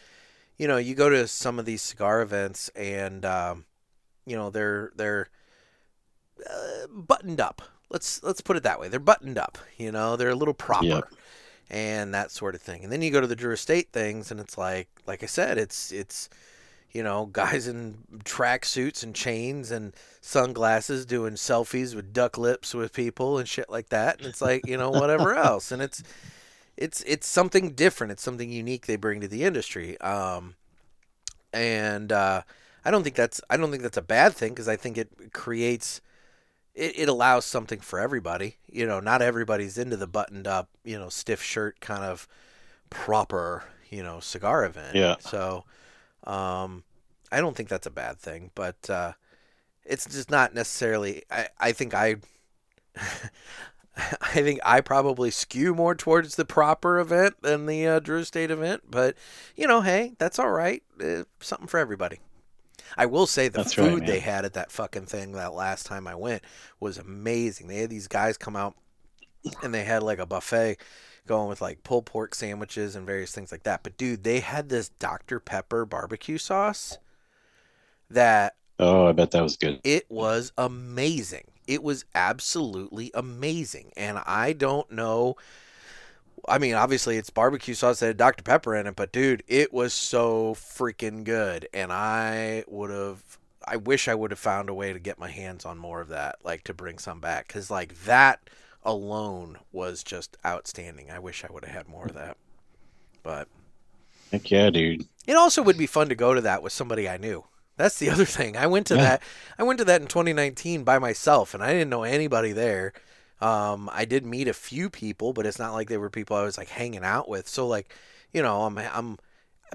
you know, you go to some of these cigar events and um, you know they're they're uh, buttoned up. Let's let's put it that way. They're buttoned up. You know, they're a little proper. Yep. And that sort of thing, and then you go to the Drew Estate things, and it's like, like I said, it's it's, you know, guys in track suits and chains and sunglasses doing selfies with duck lips with people and shit like that, and it's like, you know, whatever else, and it's, it's it's something different. It's something unique they bring to the industry. Um, and uh, I don't think that's I don't think that's a bad thing because I think it creates it, it allows something for everybody. You know, not everybody's into the buttoned up, you know, stiff shirt kind of proper, you know, cigar event. Yeah. So, um, I don't think that's a bad thing, but uh, it's just not necessarily. I I think I. I think I probably skew more towards the proper event than the uh, Drew Estate event, but you know, hey, that's all right. Uh, something for everybody. I will say the That's right, food they had at that fucking thing that last time I went was amazing. They had these guys come out and they had like a buffet going with like pulled pork sandwiches and various things like that. But dude, they had this Dr. Pepper barbecue sauce that Oh, I bet that was good. it was amazing. It was absolutely amazing. And I don't know. I mean, obviously it's barbecue sauce that had Dr. Pepper in it, but dude, it was so freaking good. And I would have, I wish I would have found a way to get my hands on more of that, like to bring some back. Cause like that alone was just outstanding. I wish I would have had more of that. But Heck yeah, dude. it also would be fun to go to that with somebody I knew. That's the other thing. I went to Yeah. that. I went to that in 2019 by myself, and I didn't know anybody there. Um, I did meet a few people, but it's not like they were people I was like hanging out with. So like, you know, I'm I'm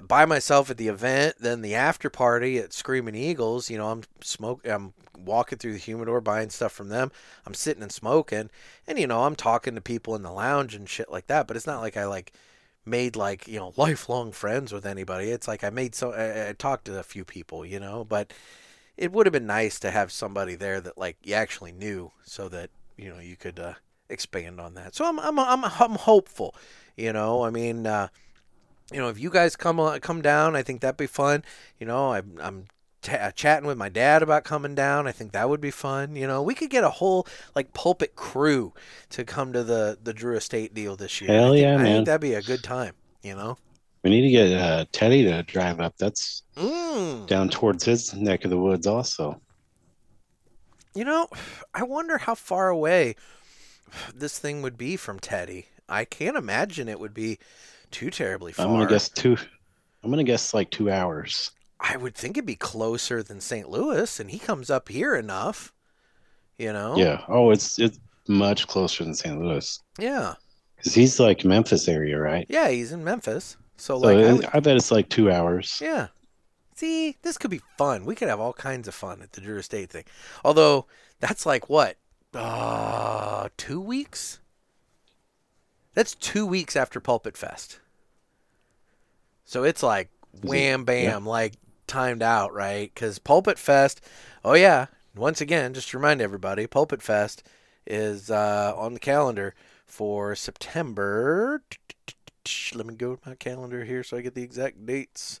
by myself at the event, then the after party at Screaming Eagles. You know, I'm smoke. I'm walking through the humidor, buying stuff from them. I'm sitting and smoking, and you know, I'm talking to people in the lounge and shit like that. But it's not like I like made like you know lifelong friends with anybody. It's like I made so I, I talked to a few people, you know, but it would have been nice to have somebody there that like you actually knew, so that you know you could uh, expand on that. So I'm I'm I'm I'm hopeful, you know. I mean, uh, you know, if you guys come on, come down, I think that'd be fun. You know, I'm I'm ta chatting with my dad about coming down. I think that would be fun. You know, we could get a whole like pulpit crew to come to the the Drew Estate deal this year. Hell I think, yeah, I man. think that'd be a good time. You know. We need to get uh, Teddy to drive up. That's Mm. down towards his neck of the woods, also. You know, I wonder how far away this thing would be from Teddy. I can't imagine it would be too terribly far. I'm gonna guess two. I'm gonna guess like two hours. I would think it'd be closer than St. Louis, and he comes up here enough. You know? Yeah. Oh, it's it's much closer than St. Louis Yeah. because he's like Memphis area, right? Yeah, he's in Memphis. So, So like, I would, I bet it's like two hours. yeah. See, this could be fun. We could have all kinds of fun at the Drew Estate thing. Although, that's like what? Uh, two weeks? That's two weeks after Pulpit Fest. So it's like wham bam, like timed out, right? Because Pulpit Fest, oh yeah, once again, just to remind everybody, Pulpit Fest is uh, on the calendar for September. Let me go to my calendar here so I get the exact dates.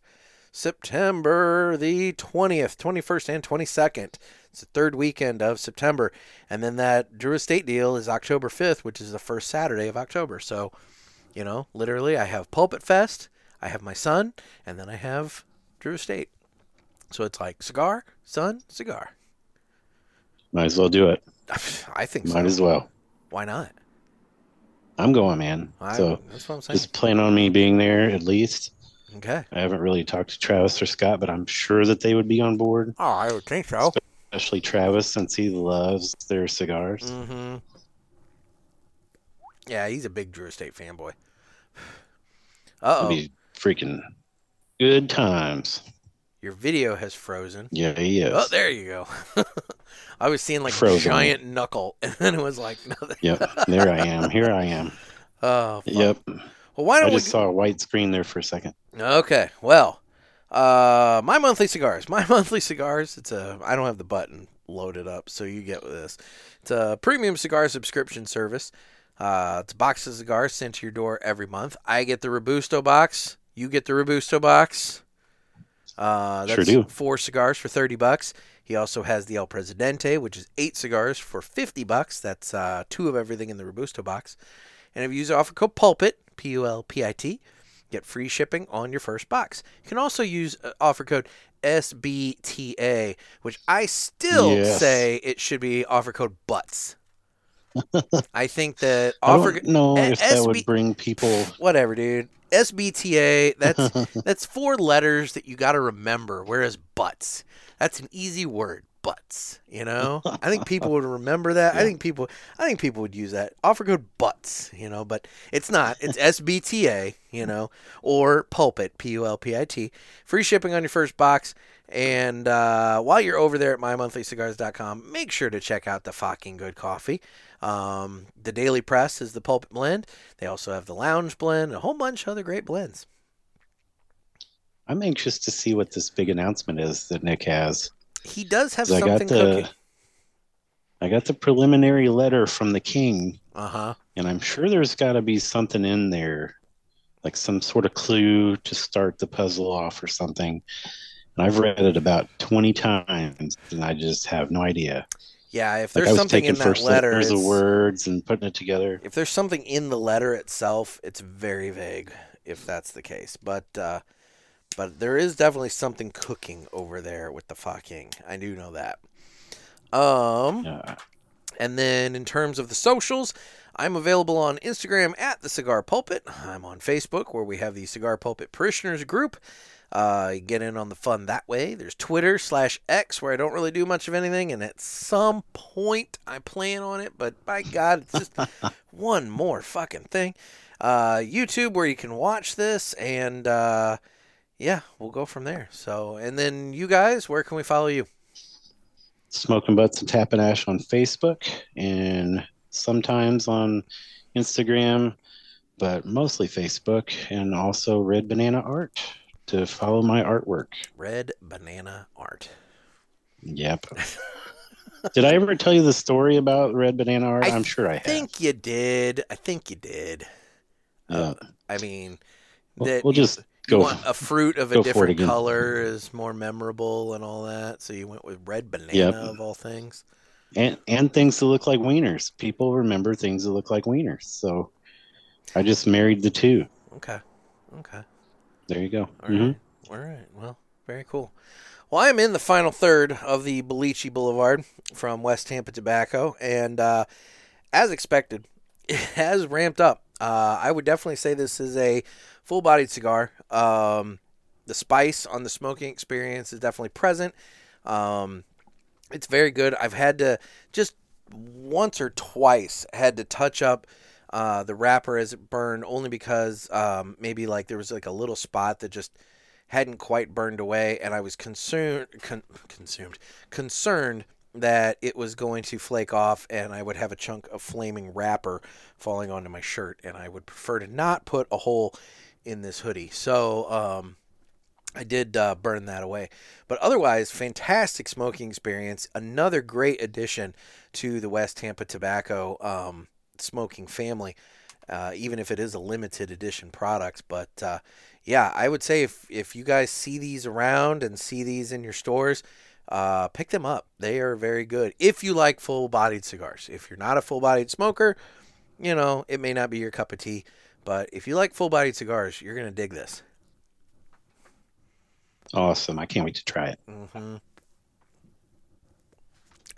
September the 20th, 21st, and 22nd. It's the third weekend of September. And then that Drew Estate deal is October 5th, which is the first Saturday of October. So, you know, literally, I have Pulpit Fest, I have my son, and then I have Drew Estate. So it's like cigar, son, cigar. Might as well do it. I think Might so. as well. Why not? I'm going, man. I, so that's what I'm saying. just plan on me being there at least. Okay. I haven't really talked to Travis or Scott, but I'm sure that they would be on board, Oh, I would think so. especially Travis since he loves their cigars. Mm-hmm. Yeah, he's a big Drew Estate fanboy. Uh oh, freaking good times. your video has frozen. Yeah, he is. Oh, there you go. I was seeing like a giant knuckle, and then it was like, no, Yep. There I am. Here I am. oh, fuck. Yep. Well, why I don't we? just saw a white screen there for a second. Okay, well, uh, my monthly cigars. My monthly cigars. It's a. I don't have the button loaded up, so you get this. It's a premium cigar subscription service. Uh, it's a box of cigars sent to your door every month. I get the Robusto box. You get the Robusto box. Uh, that's Sure do. four cigars for thirty bucks. He also has the El Presidente, which is eight cigars for fifty bucks. That's uh, two of everything in the Robusto box. And if you use offer code Pulpit, P U L P I T, get free shipping on your first box. You can also use uh, offer code SBTA, which I still Yes. say it should be offer code Butts. I think that offer A- if that would bring people. whatever, dude. SBTA, that's that's four letters that you got to remember. Whereas butts, that's an easy word. Butts, you know. I think people would remember that. I think people, I think people would use that offer code butts, you know. But it's not. It's SBTA, you know, or pulpit, P U L P I T. Free shipping on your first box. And uh, while you're over there at mymonthlycigars.com, make sure to check out the fucking good coffee. Um, the Daily Press is the pulpit blend. They also have the Lounge blend, a whole bunch of other great blends. I'm anxious to see what this big announcement is that Nick has. He does have 'Cause I got something the cooking. I got the preliminary letter from the king, Uh huh. and I'm sure there's got to be something in there, like some sort of clue to start the puzzle off or something. And I've read it about 20 times, and I just have no idea. Yeah, if there's was something in that first letter, letters of words and putting it together. if there's something in the letter itself, it's very vague. If that's the case, but uh, but there is definitely something cooking over there with the fucking. I do know that. Um. And then in terms of the socials, I'm available on Instagram at the Cigar Pulpit. I'm on Facebook where we have the Cigar Pulpit Parishioners group. Uh, you get in on the fun that way. There's Twitter slash X where I don't really do much of anything, and at some point I plan on it, but by God, it's just one more fucking thing. Uh, YouTube where you can watch this, and uh, yeah, we'll go from there. So, and then you guys, where can we follow you? Smoking Butts and Tapping Ash on Facebook and sometimes on Instagram, but mostly Facebook and also Red Banana Art to follow my artwork. Red Banana Art. Yep. Did I ever tell you the story about Red Banana Art? I I'm sure I have. think you did. I think you did. Yeah. I mean, We'll- that we'll just you want a fruit of a go for it different color is more memorable and all that. So you went with red banana Yep. of all things. and and things that look like wieners. People remember things that look like wieners. So I just married the two. Okay. Okay. There you go. All right. Mhm. All right. Well, very cool. Well, I'm in the final third of the Boliche Boulevard from West Tampa Tobacco, and uh, as expected, it has ramped up. Uh, I would definitely say this is a full-bodied cigar. Um, the spice on the smoking experience is definitely present. Um, it's very good. I've had to just once or twice had to touch up uh, the wrapper as it burned, only because um, maybe like there was like a little spot that just hadn't quite burned away, and I was concerned, con- consumed, concerned that it was going to flake off, and I would have a chunk of flaming wrapper falling onto my shirt, and I would prefer to not put a hole in this hoodie. So um, I did uh, burn that away, but otherwise, fantastic smoking experience. Another great addition to the West Tampa Tobacco um, smoking family. Uh, even if it is a limited edition product, but uh, yeah, I would say if if you guys see these around and see these in your stores, uh, pick them up. They are very good. If you like full bodied cigars, if you're not a full bodied smoker, you know it may not be your cup of tea. But if you like full bodied cigars, you're gonna dig this. Awesome. I can't wait to try it. hmm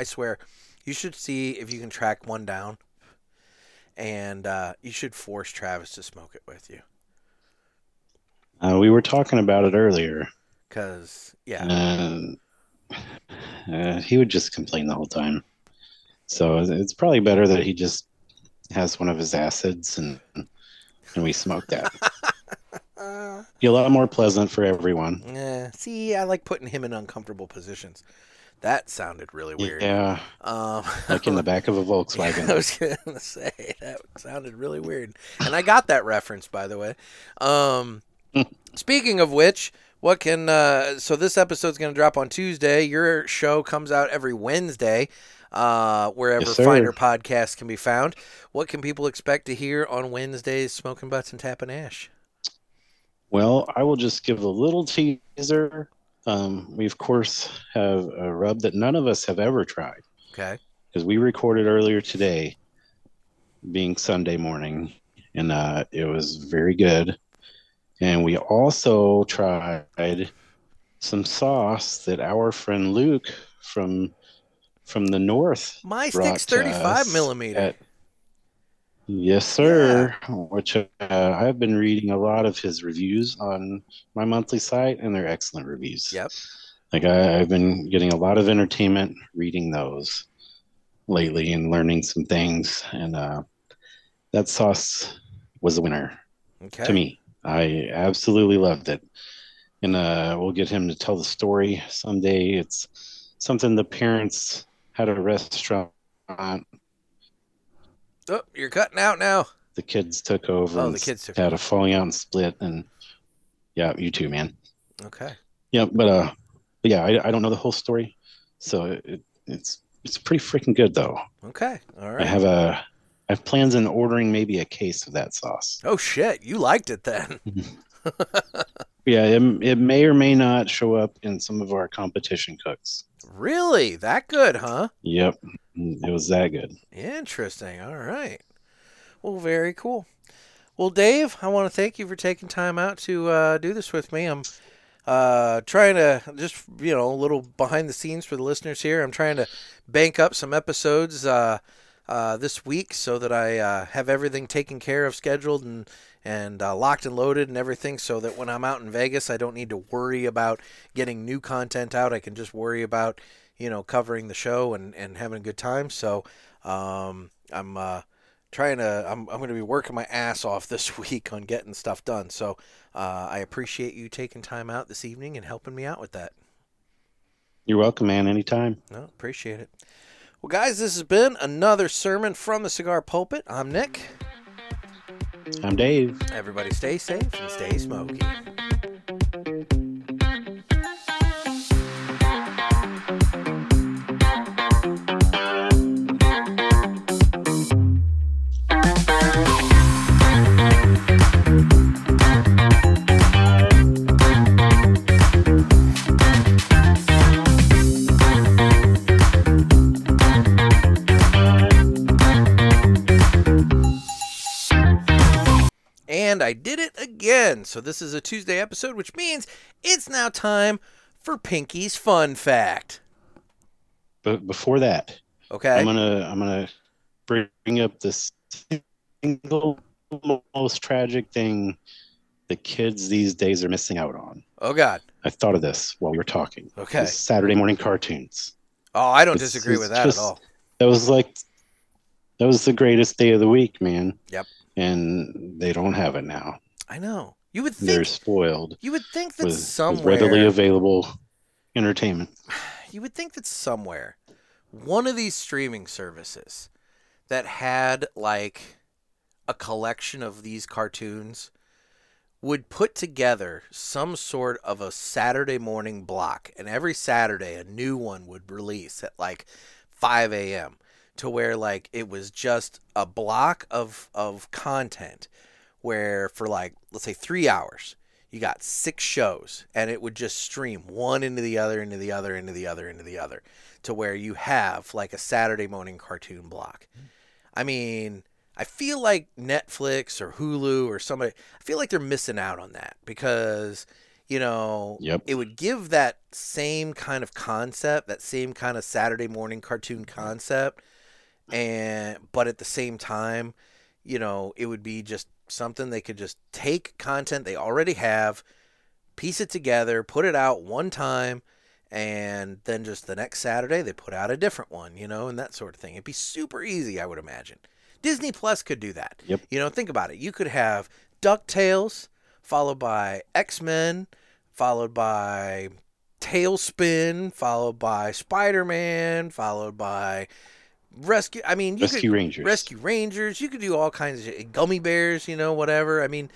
I swear, you should see if you can track one down, and uh, you should force Travis to smoke it with you. Uh, we were talking about it earlier, Cause yeah, uh, he would just complain the whole time. So it's probably better that he just has one of his acids and and we smoke that. Be a lot more pleasant for everyone. Yeah. See, I like putting him in uncomfortable positions. That sounded really weird. Yeah, Um, like in the back of a Volkswagen. I was gonna say that sounded really weird, and I got that reference by the way. Um, speaking of which, what can uh, so this episode's gonna drop on Tuesday. Your show comes out every Wednesday, uh, wherever Yes. Finder podcasts can be found. What can people expect to hear on Wednesdays? Smoking butts and tapping ash. Well, I will just give a little teaser. Um, we of course have a rub that none of us have ever tried Okay. because we recorded earlier today, being Sunday morning, and uh, it was very good. And we also tried some sauce that our friend Luke from from the north My stick's 35 millimeter. at- yes, sir. Which uh, I've been reading a lot of his reviews on my monthly site, and they're excellent reviews. Yep. Like I, I've been getting a lot of entertainment reading those lately and learning some things, and uh, that sauce was a winner Okay. to me. I absolutely loved it, and uh, we'll get him to tell the story someday. It's something the parents had a restaurant. Oh, you're cutting out now. The kids took over. Oh, the kids took had a falling out and split, and yeah, you too, man. Okay. Yeah, but uh, yeah, I, I don't know the whole story, so it, it's it's pretty freaking good though. Okay. all right. I have a I have plans in ordering maybe a case of that sauce. Oh shit, you liked it then. Yeah, it, it may or may not show up in some of our competition cooks. Really? That good, huh? Yep, it was that good. Interesting. All right. Well, very cool. Well, Dave, I want to thank you for taking time out to uh, do this with me. I'm uh, trying to just, you know, a little behind the scenes for the listeners here. I'm trying to bank up some episodes uh, uh, this week so that I uh, have everything taken care of, scheduled, and and uh, locked and loaded and everything, so that when I'm out in Vegas, I don't need to worry about getting new content out. I can just worry about, you know, covering the show and, and having a good time. So um, I'm uh, trying to. I'm, I'm going to be working my ass off this week on getting stuff done. So uh, I appreciate you taking time out this evening and helping me out with that. You're welcome, man. Anytime. No, appreciate it. Well, guys, this has been another sermon from the Cigar Pulpit. I'm Nick. I'm Dave. Everybody stay safe and stay smoky. So this is a Tuesday episode, which means it's now time for Pinky's Fun Fact. But before that, Okay. I'm gonna I'm gonna bring up this single most tragic thing the kids these days are missing out on. Oh God. I thought of this while we were talking. Okay. Saturday morning cartoons. Oh, I don't It's- disagree it's with that just- at all. That was like that was the greatest day of the week, man. Yep. And they don't have it now. I know. You would They're spoiled You would think that with, with readily available entertainment. you would think that somewhere one of these streaming services that had like a collection of these cartoons would put together some sort of a Saturday morning block and every Saturday a new one would release at like 5 a.m. to where like it was just a block of of content where for like let's say 3 hours you got six shows and it would just stream one into the other into the other into the other into the other to where you have like a Saturday morning cartoon block. I mean, I feel like Netflix or Hulu or somebody I feel like they're missing out on that because you know, Yep. it would give that same kind of concept, that same kind of Saturday morning cartoon concept and but at the same time, you know, it would be just something they could just take content they already have, piece it together, put it out one time, and then just the next Saturday they put out a different one, you know, and that sort of thing. It'd be super easy, I would imagine. Disney Plus could do that. Yep. You know, think about it. You could have DuckTales followed by X Men, followed by TaleSpin, followed by Spider Man, followed by Rescue. I mean, you Rescue could, Rangers. Rescue Rangers. You could do all kinds of shit. Gummi Bears, you know, whatever. I mean,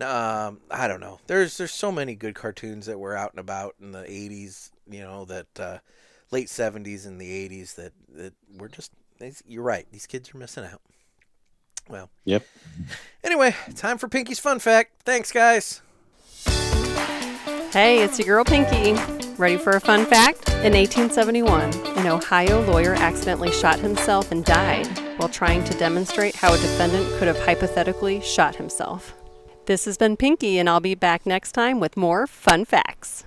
um, I don't know. There's there's so many good cartoons that were out and about in the '80s. You know, that uh, late '70s and the '80s that that were just. You're right. These kids are missing out. Well. Yep. Anyway, time for Pinky's fun fact. Thanks, guys. Hey, it's your girl Pinky. Ready for a fun fact? In 1871, an Ohio lawyer accidentally shot himself and died while trying to demonstrate how a defendant could have hypothetically shot himself. This has been Pinky, and I'll be back next time with more fun facts.